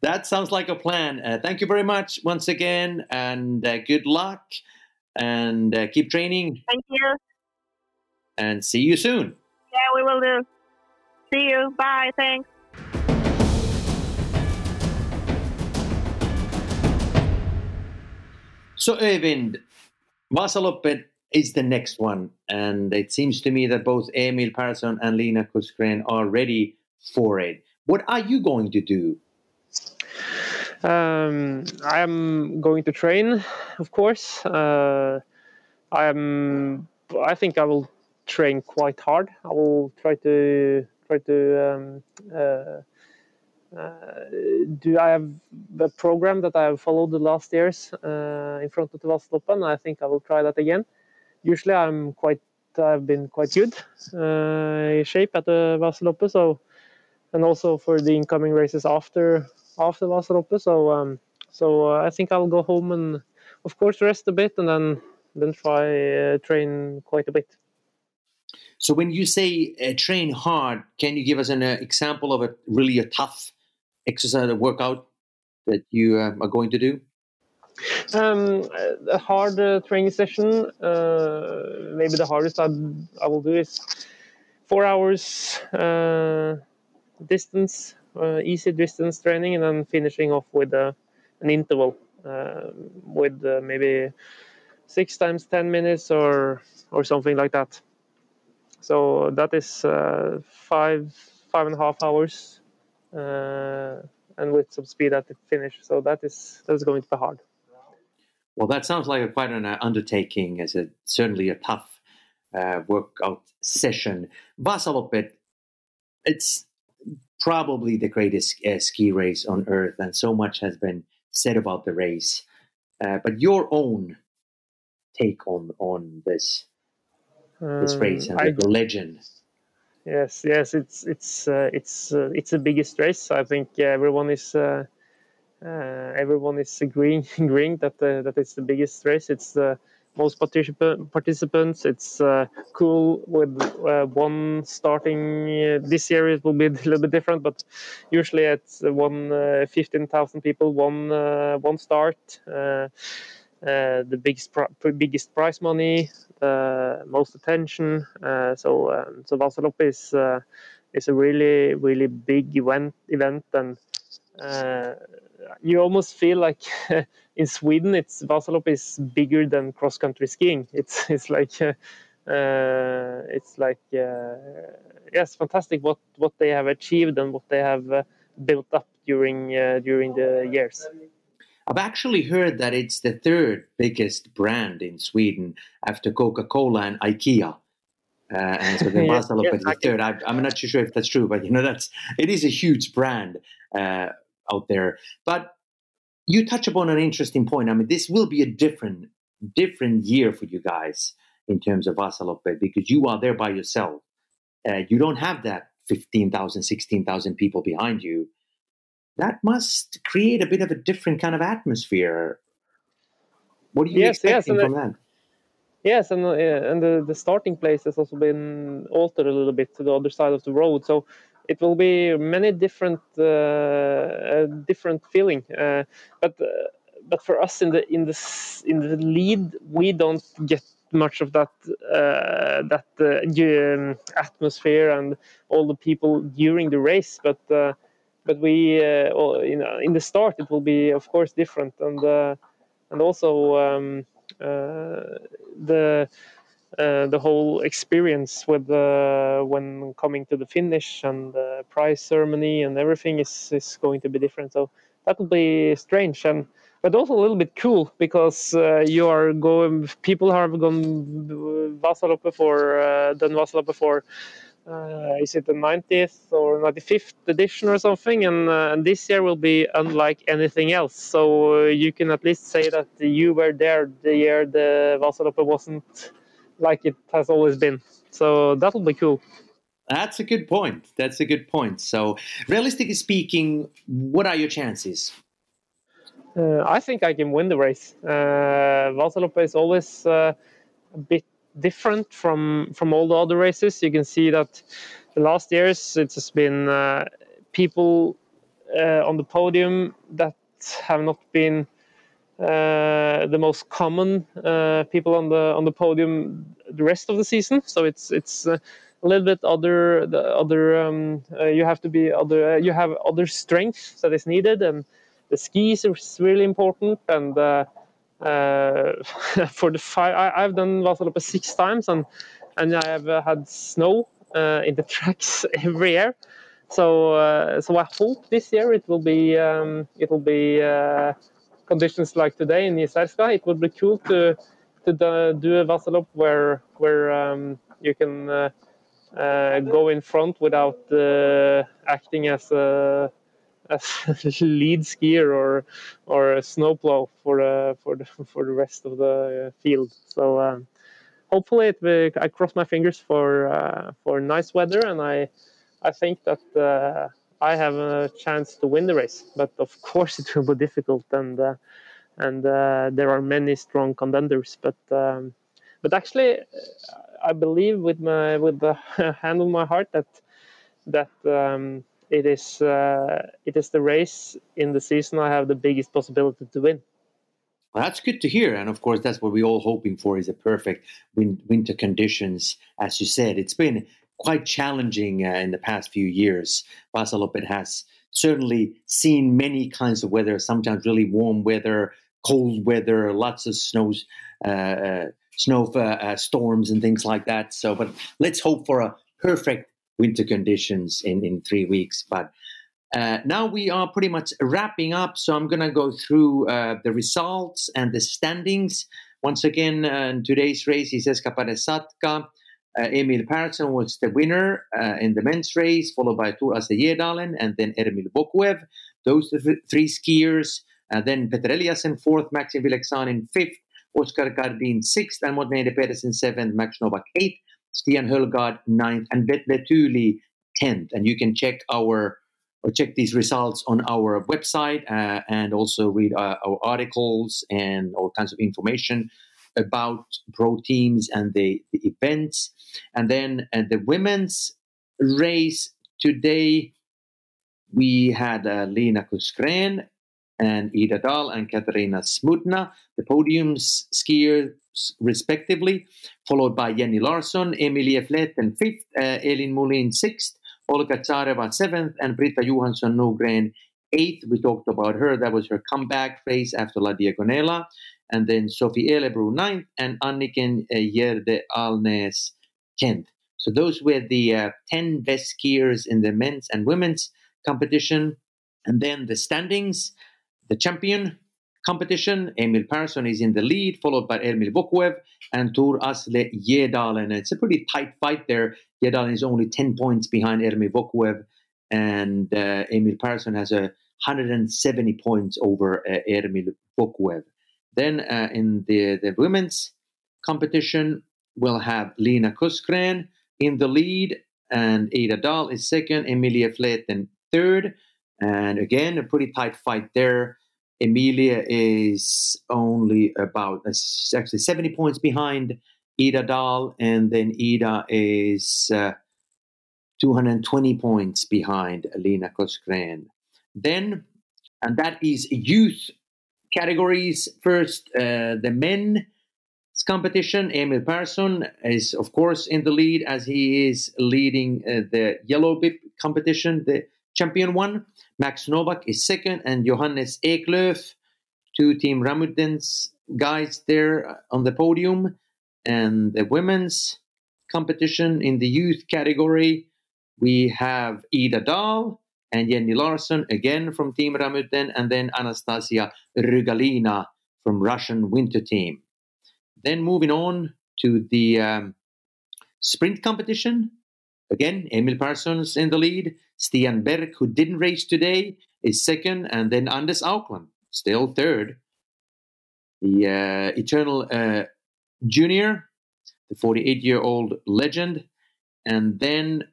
That sounds like a plan. Uh, thank you very much once again, and uh, good luck, and uh, keep training. Thank you. And see you soon. Yeah, we will do. See you. Bye. Thanks. So, Øyvind, Vasaloppet is the next one, and it seems to me that both Emil Persson and Lena Korsgren are ready for it. What are you going to do? Um, I am going to train, of course. Uh, I am. I think I will train quite hard. I will try to try to um, uh, do I have the program that I have followed the last years uh, in front of the Vasaloppen. I think I will try that again. Usually, I'm quite. I've been quite good uh, shape at the Vasaloppe, so and also for the incoming races after after Vasaloppe. So um, so uh, I think I'll go home and of course rest a bit and then then try uh, train quite a bit. So when you say uh, train hard, can you give us an uh, example of a really a tough exercise or workout that you uh, are going to do? Um, a hard uh, training session. maybe the hardest I, I will do is four hours distance, uh, easy distance training, and then finishing off with uh, an interval uh, with maybe six times 10 minutes or or something like that. So that is five five and a half hours, and with some speed at the finish. So that is that's going to be hard. Well, that sounds like a, quite an uh, undertaking, as a certainly a tough uh, workout session. Vasaloppet, it's probably the greatest uh, ski race on earth, and so much has been said about the race. Uh, but your own take on on this this race and um, the legend. Yes, yes, it's it's uh, it's uh, it's the biggest race. I think everyone is uh, uh, everyone is agreeing agreeing that that it's the biggest race. It's the most particip- participants. It's uh, cool with uh, one starting. Uh, this year it will be a little bit different, but usually it's one uh, 15,000 people, one uh, one start. Uh, the biggest pr- biggest prize money, most attention. so um, so Vasalopp is is a really really big event event and you almost feel like in Sweden, it's Vasalopp is bigger than cross country skiing. It's it's like uh, uh, it's like uh, yes, fantastic what what they have achieved and what they have uh, built up during uh, during the years. I've actually heard that it's the third biggest brand in Sweden after Coca Cola and IKEA. Uh, and so the yes, Vasalopp yes, is the third. I, am not too sure if that's true, but you know that's it is a huge brand out there. But you touch upon an interesting point. I mean, this will be a different different year for you guys in terms of Vasaloppet because you are there by yourself. Uh, you don't have that 15,000, 16,000 people behind you. That must create a bit of a different kind of atmosphere. What are you yes, expecting yes, from that? Yes, and uh, and the, the starting place has also been altered a little bit to the other side of the road. So it will be many different uh, different feeling. Uh, but uh, but for us in the in the in the lead, we don't get much of that uh, that uh, um, atmosphere and all the people during the race. But uh, but we in in the start it will be of course different and and also um, the uh, the whole experience with uh, when coming to the finish and the prize ceremony and everything is is going to be different. So that will be strange and but also a little bit cool because uh, you are going. People have gone Vasaloppet for uh, done Vasaloppet for uh, is it the 90th or 95th edition or something? And, uh, and this year will be unlike anything else. So uh, you can at least say that you were there the year the Vasaloppet wasn't like it has always been. So that'll be cool. That's a good point. That's a good point. So realistically speaking what are your chances? Uh, I think I can win the race. Uh, Vasaloppet is always uh, a bit different from from all the other races. You can see that the last years it has been uh, people uh, on the podium that have not been uh, the most common uh, people on the on the podium the rest of the season. So it's it's uh, a little bit other the other um, uh, you have to be other you have other strength that is needed and the skis is really important and for the five, I, have done Vasaloppet six times, and and I have uh, had snow uh, in the tracks every year. So so I hope this year it will be um, it will be conditions like today in Jizerska. It would be cool to to do a Vasalopp where where um, you can uh, uh, go in front without uh, acting as a as lead skier or or a snowplow for the for the for the rest of the field. So um, hopefully, it will, I cross my fingers for uh, for nice weather, and I I think that uh, I have a chance to win the race. But of course, it will be difficult, and uh, and uh, there are many strong contenders. But um, but actually, I believe with my with the hand on my heart that that. Um, it is uh, it is the race in the season I have the biggest possibility to win. Well, that's good to hear, and of course, that's what we're all hoping for is a perfect win- winter conditions. As you said, it's been quite challenging uh, in the past few years. Vasaloppet has certainly seen many kinds of weather. Sometimes really warm weather, cold weather, lots of snows, uh, uh snow uh, storms, and things like that. So, but let's hope for a perfect winter conditions in, in three weeks. But uh, now we are pretty much wrapping up. So I'm going to go through uh, the results and the standings. Once again, uh, in today's race is Eskapade Satka. Uh, Emil Persson was the winner uh, in the men's race, followed by Tord Asle Gjerdalen and then Ermil Vokuev. Those three skiers. Uh, then Petter Eliassen fourth, Maxim Vylegzhanin in fifth, Oskar Kardin sixth, and Morten Pedersen seventh, Max Novak eighth. Stian Hoelgaard ninth, and Vetuli tenth. And you can check our or check these results on our website uh, and also read uh, our articles and all kinds of information about pro teams and the, the events. And then uh, the women's race today, we had uh, Lena Korsgren and Ida Dahl and Katarina Smutna, the podium skiers respectively, followed by Jenny Larsson, Emilie Fleten fifth, uh, Elin Mohlin sixth, Olga Tsareva seventh, and Britta Johansson Norgren eighth. We talked about her. That was her comeback race after La Diagonela. And then Sophie Elebro ninth, and Anniken uh, Gjerde Alnes tenth. So those were the uh, 10 best skiers in the men's and women's competition. And then the standings the champion competition. Emil Persson is in the lead, followed by Ermil Vokuev and Tord Asle Gjerdalen. It's a pretty tight fight there. Gjerdalen is only 10 points behind Ermil Vokuev, and uh, Emil Persson has a 170 points over uh, Ermil Vokuev. Then uh, in the, the women's competition, we'll have Lena Korsgren in the lead, and Ida Dahl is second, Emilia Fleten third. And again, a pretty tight fight there. Emilia is only about uh, actually 70 points behind Ida Dahl, and then Ida is uh, 220 points behind Alina Korsgren. Then, and that is youth categories. First, uh, the men's competition. Emil Persson is, of course, in the lead as he is leading uh, the yellow bib competition, the champion one. Max Novak is second, and Johannes Eklöf, two Team Ramudden's guys there on the podium. And the women's competition in the youth category, we have Ida Dahl and Jenny Larsson again from Team Ramudden, and then Anastasia Rugalina from Russian Winter Team. Then moving on to the um, sprint competition. Again, Emil Persson in the lead. Stian Berg, who didn't race today, is second, and then Anders Aukland, still third. The uh, eternal uh, junior, the 48 year old legend, and then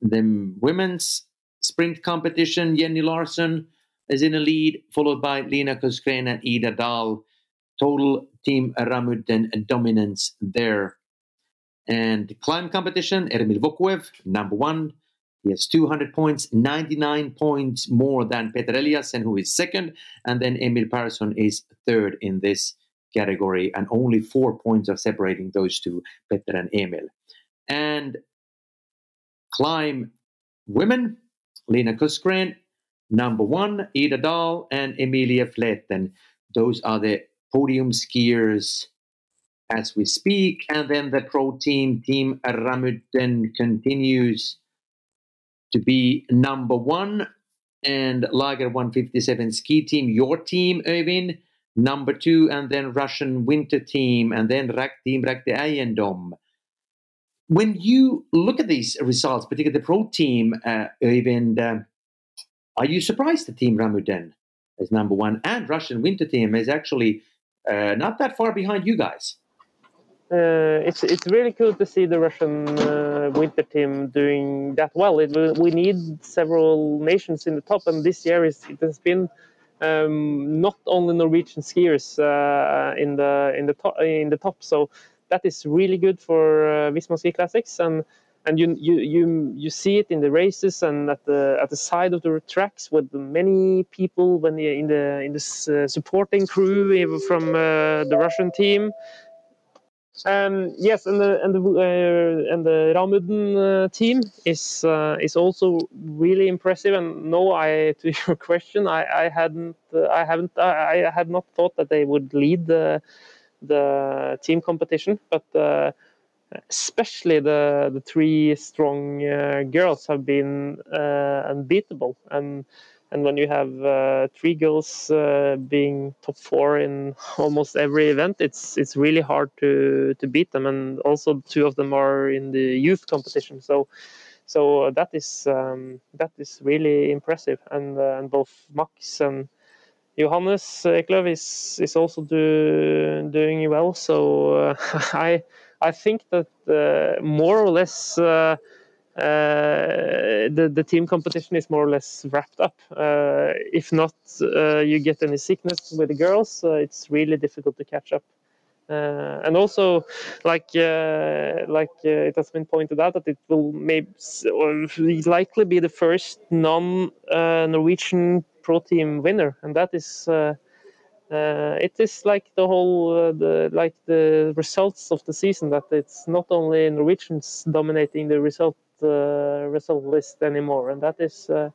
the women's sprint competition, Jenny Larsson is in the lead, followed by Lina Korsgren and Ida Dahl. Total team Ramudden dominance there. And climb competition, Ermil Vokuev, number one. He has 200 points, 99 points more than Petter Eliassen, who is second. And then Emil Persson is third in this category, and only four points are separating those two, Petter and Emil. And climb women, Lena Korsgren, number one, Ida Dahl, and Emilia Fleten. Those are the podium skiers as we speak. And then the pro team, Team Ramudden, continues to be number one. And Lager 157 ski team, your team, Øyvind, number two. And then Russian winter team, and then Rak Team Ragde Eiendom. When you look at these results, particularly the pro team, uh, Øyvind, uh, are you surprised the team Ramudden is number one and Russian winter team is actually uh, not that far behind you guys? Uh, it's it's really cool to see the Russian uh, winter team doing that well. It, we need several nations in the top, and this year is, it has been um, not only Norwegian skiers uh, in the in the top in the top. So that is really good for uh, Visma Ski Classics, and and you you you you see it in the races and at the at the side of the tracks with many people when in the in the uh, supporting crew from uh, the Russian team. Um, yes, and the and the uh, and the Ramudden uh, team is uh, is also really impressive. And no, I to your question, I, I hadn't uh, I haven't I, I, had not thought that they would lead the the team competition, but uh, especially the the three strong uh, girls have been unbeatable and and when you have uh, three girls uh, being top four in almost every event, it's it's really hard to to beat them. And also two of them are in the youth competition, so so that is um, that is really impressive. And uh, and both Max and Johannes Eklöf is is also do, doing well. So uh, I I think that uh, more or less uh, uh, the the team competition is more or less wrapped up. Uh, if not, uh, you get any sickness with the girls, it's really difficult to catch up. Uh, and also, like uh, like uh, it has been pointed out, that it will maybe likely be the first non-Norwegian pro team winner, and that is. it is like the whole the like the results of the season that it's not only Norwegians dominating the result uh, result list anymore, and that is uh,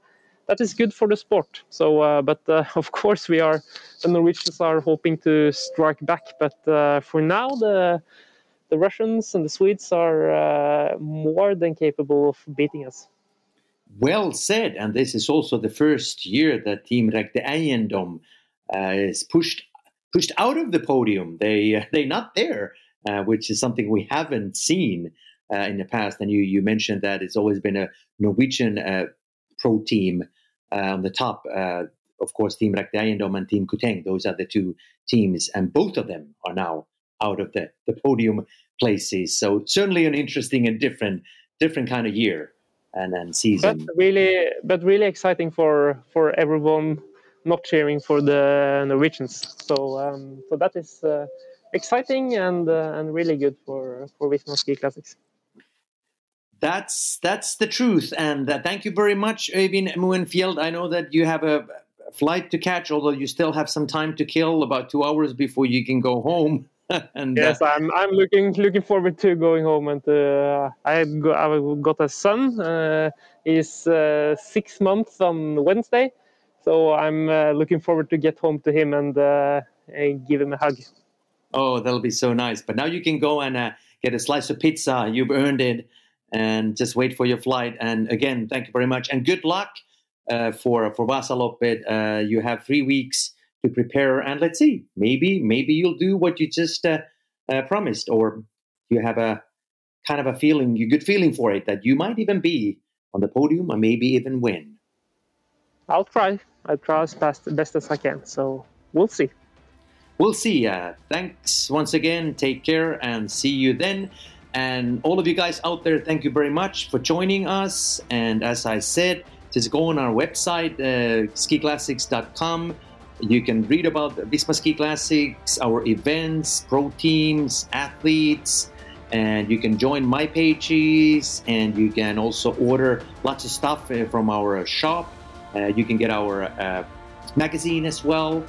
that is good for the sport. So, uh, but of course, we are the Norwegians are hoping to strike back, but for now the the Russians and the Swedes are more than capable of beating us. Well said, and this is also the first year that Team Ragde Eiendom uh, is pushed pushed out of the podium. They uh, they're not there, uh, which is something we haven't seen uh, in the past. And you you mentioned that it's always been a Norwegian uh, pro team uh, on the top. Uh, of course, Team Ragde Eiendom and Team Koteng. Those are the two teams, and both of them are now out of the, the podium places. So certainly an interesting and different different kind of year and, and season. But really, but really exciting for for everyone not cheering for the Norwegians. So um, so that is uh, exciting and uh, and really good for for Visma Ski Classics. That's that's the truth, and uh, thank you very much, Øyvind Moenfjeld. I know that you have a flight to catch, although you still have some time to kill, about two hours before you can go home. and yes, uh, I'm I'm looking looking forward to going home, and uh, I got, I've got a son. Uh, he's uh, six months on Wednesday, so I'm uh, looking forward to get home to him and, and give him a hug. Oh, that'll be so nice! But now you can go and get a slice of pizza. You've earned it and just wait for your flight. And again, thank you very much and good luck uh, for for Vasaloppet. Uh, you have three weeks to prepare, and let's see, maybe maybe you'll do what you just uh, uh, promised, or you have a kind of a feeling, a good feeling for it that you might even be on the podium or maybe even win. I'll try. I'll try as best, best as I can. So we'll see. We'll see. Uh, thanks once again. Take care and see you then. And all of you guys out there, thank you very much for joining us. And as I said, just go on our website, uh, skiclassics.com. You can read about Visma Ski Classics, our events, pro teams, athletes, and you can join my pages and you can also order lots of stuff uh, from our shop. Uh, you can get our uh, magazine as well,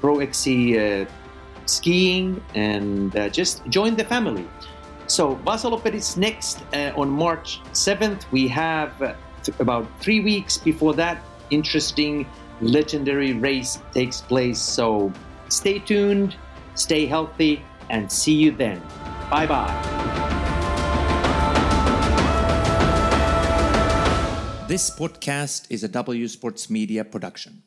Pro XC uh, Skiing, and uh, just join the family. So Vasaloppet is next uh, on March 7th. We have uh, th- about three weeks before that interesting legendary race takes place. So stay tuned, stay healthy, and see you then. Bye bye. This podcast is a W Sports Media production.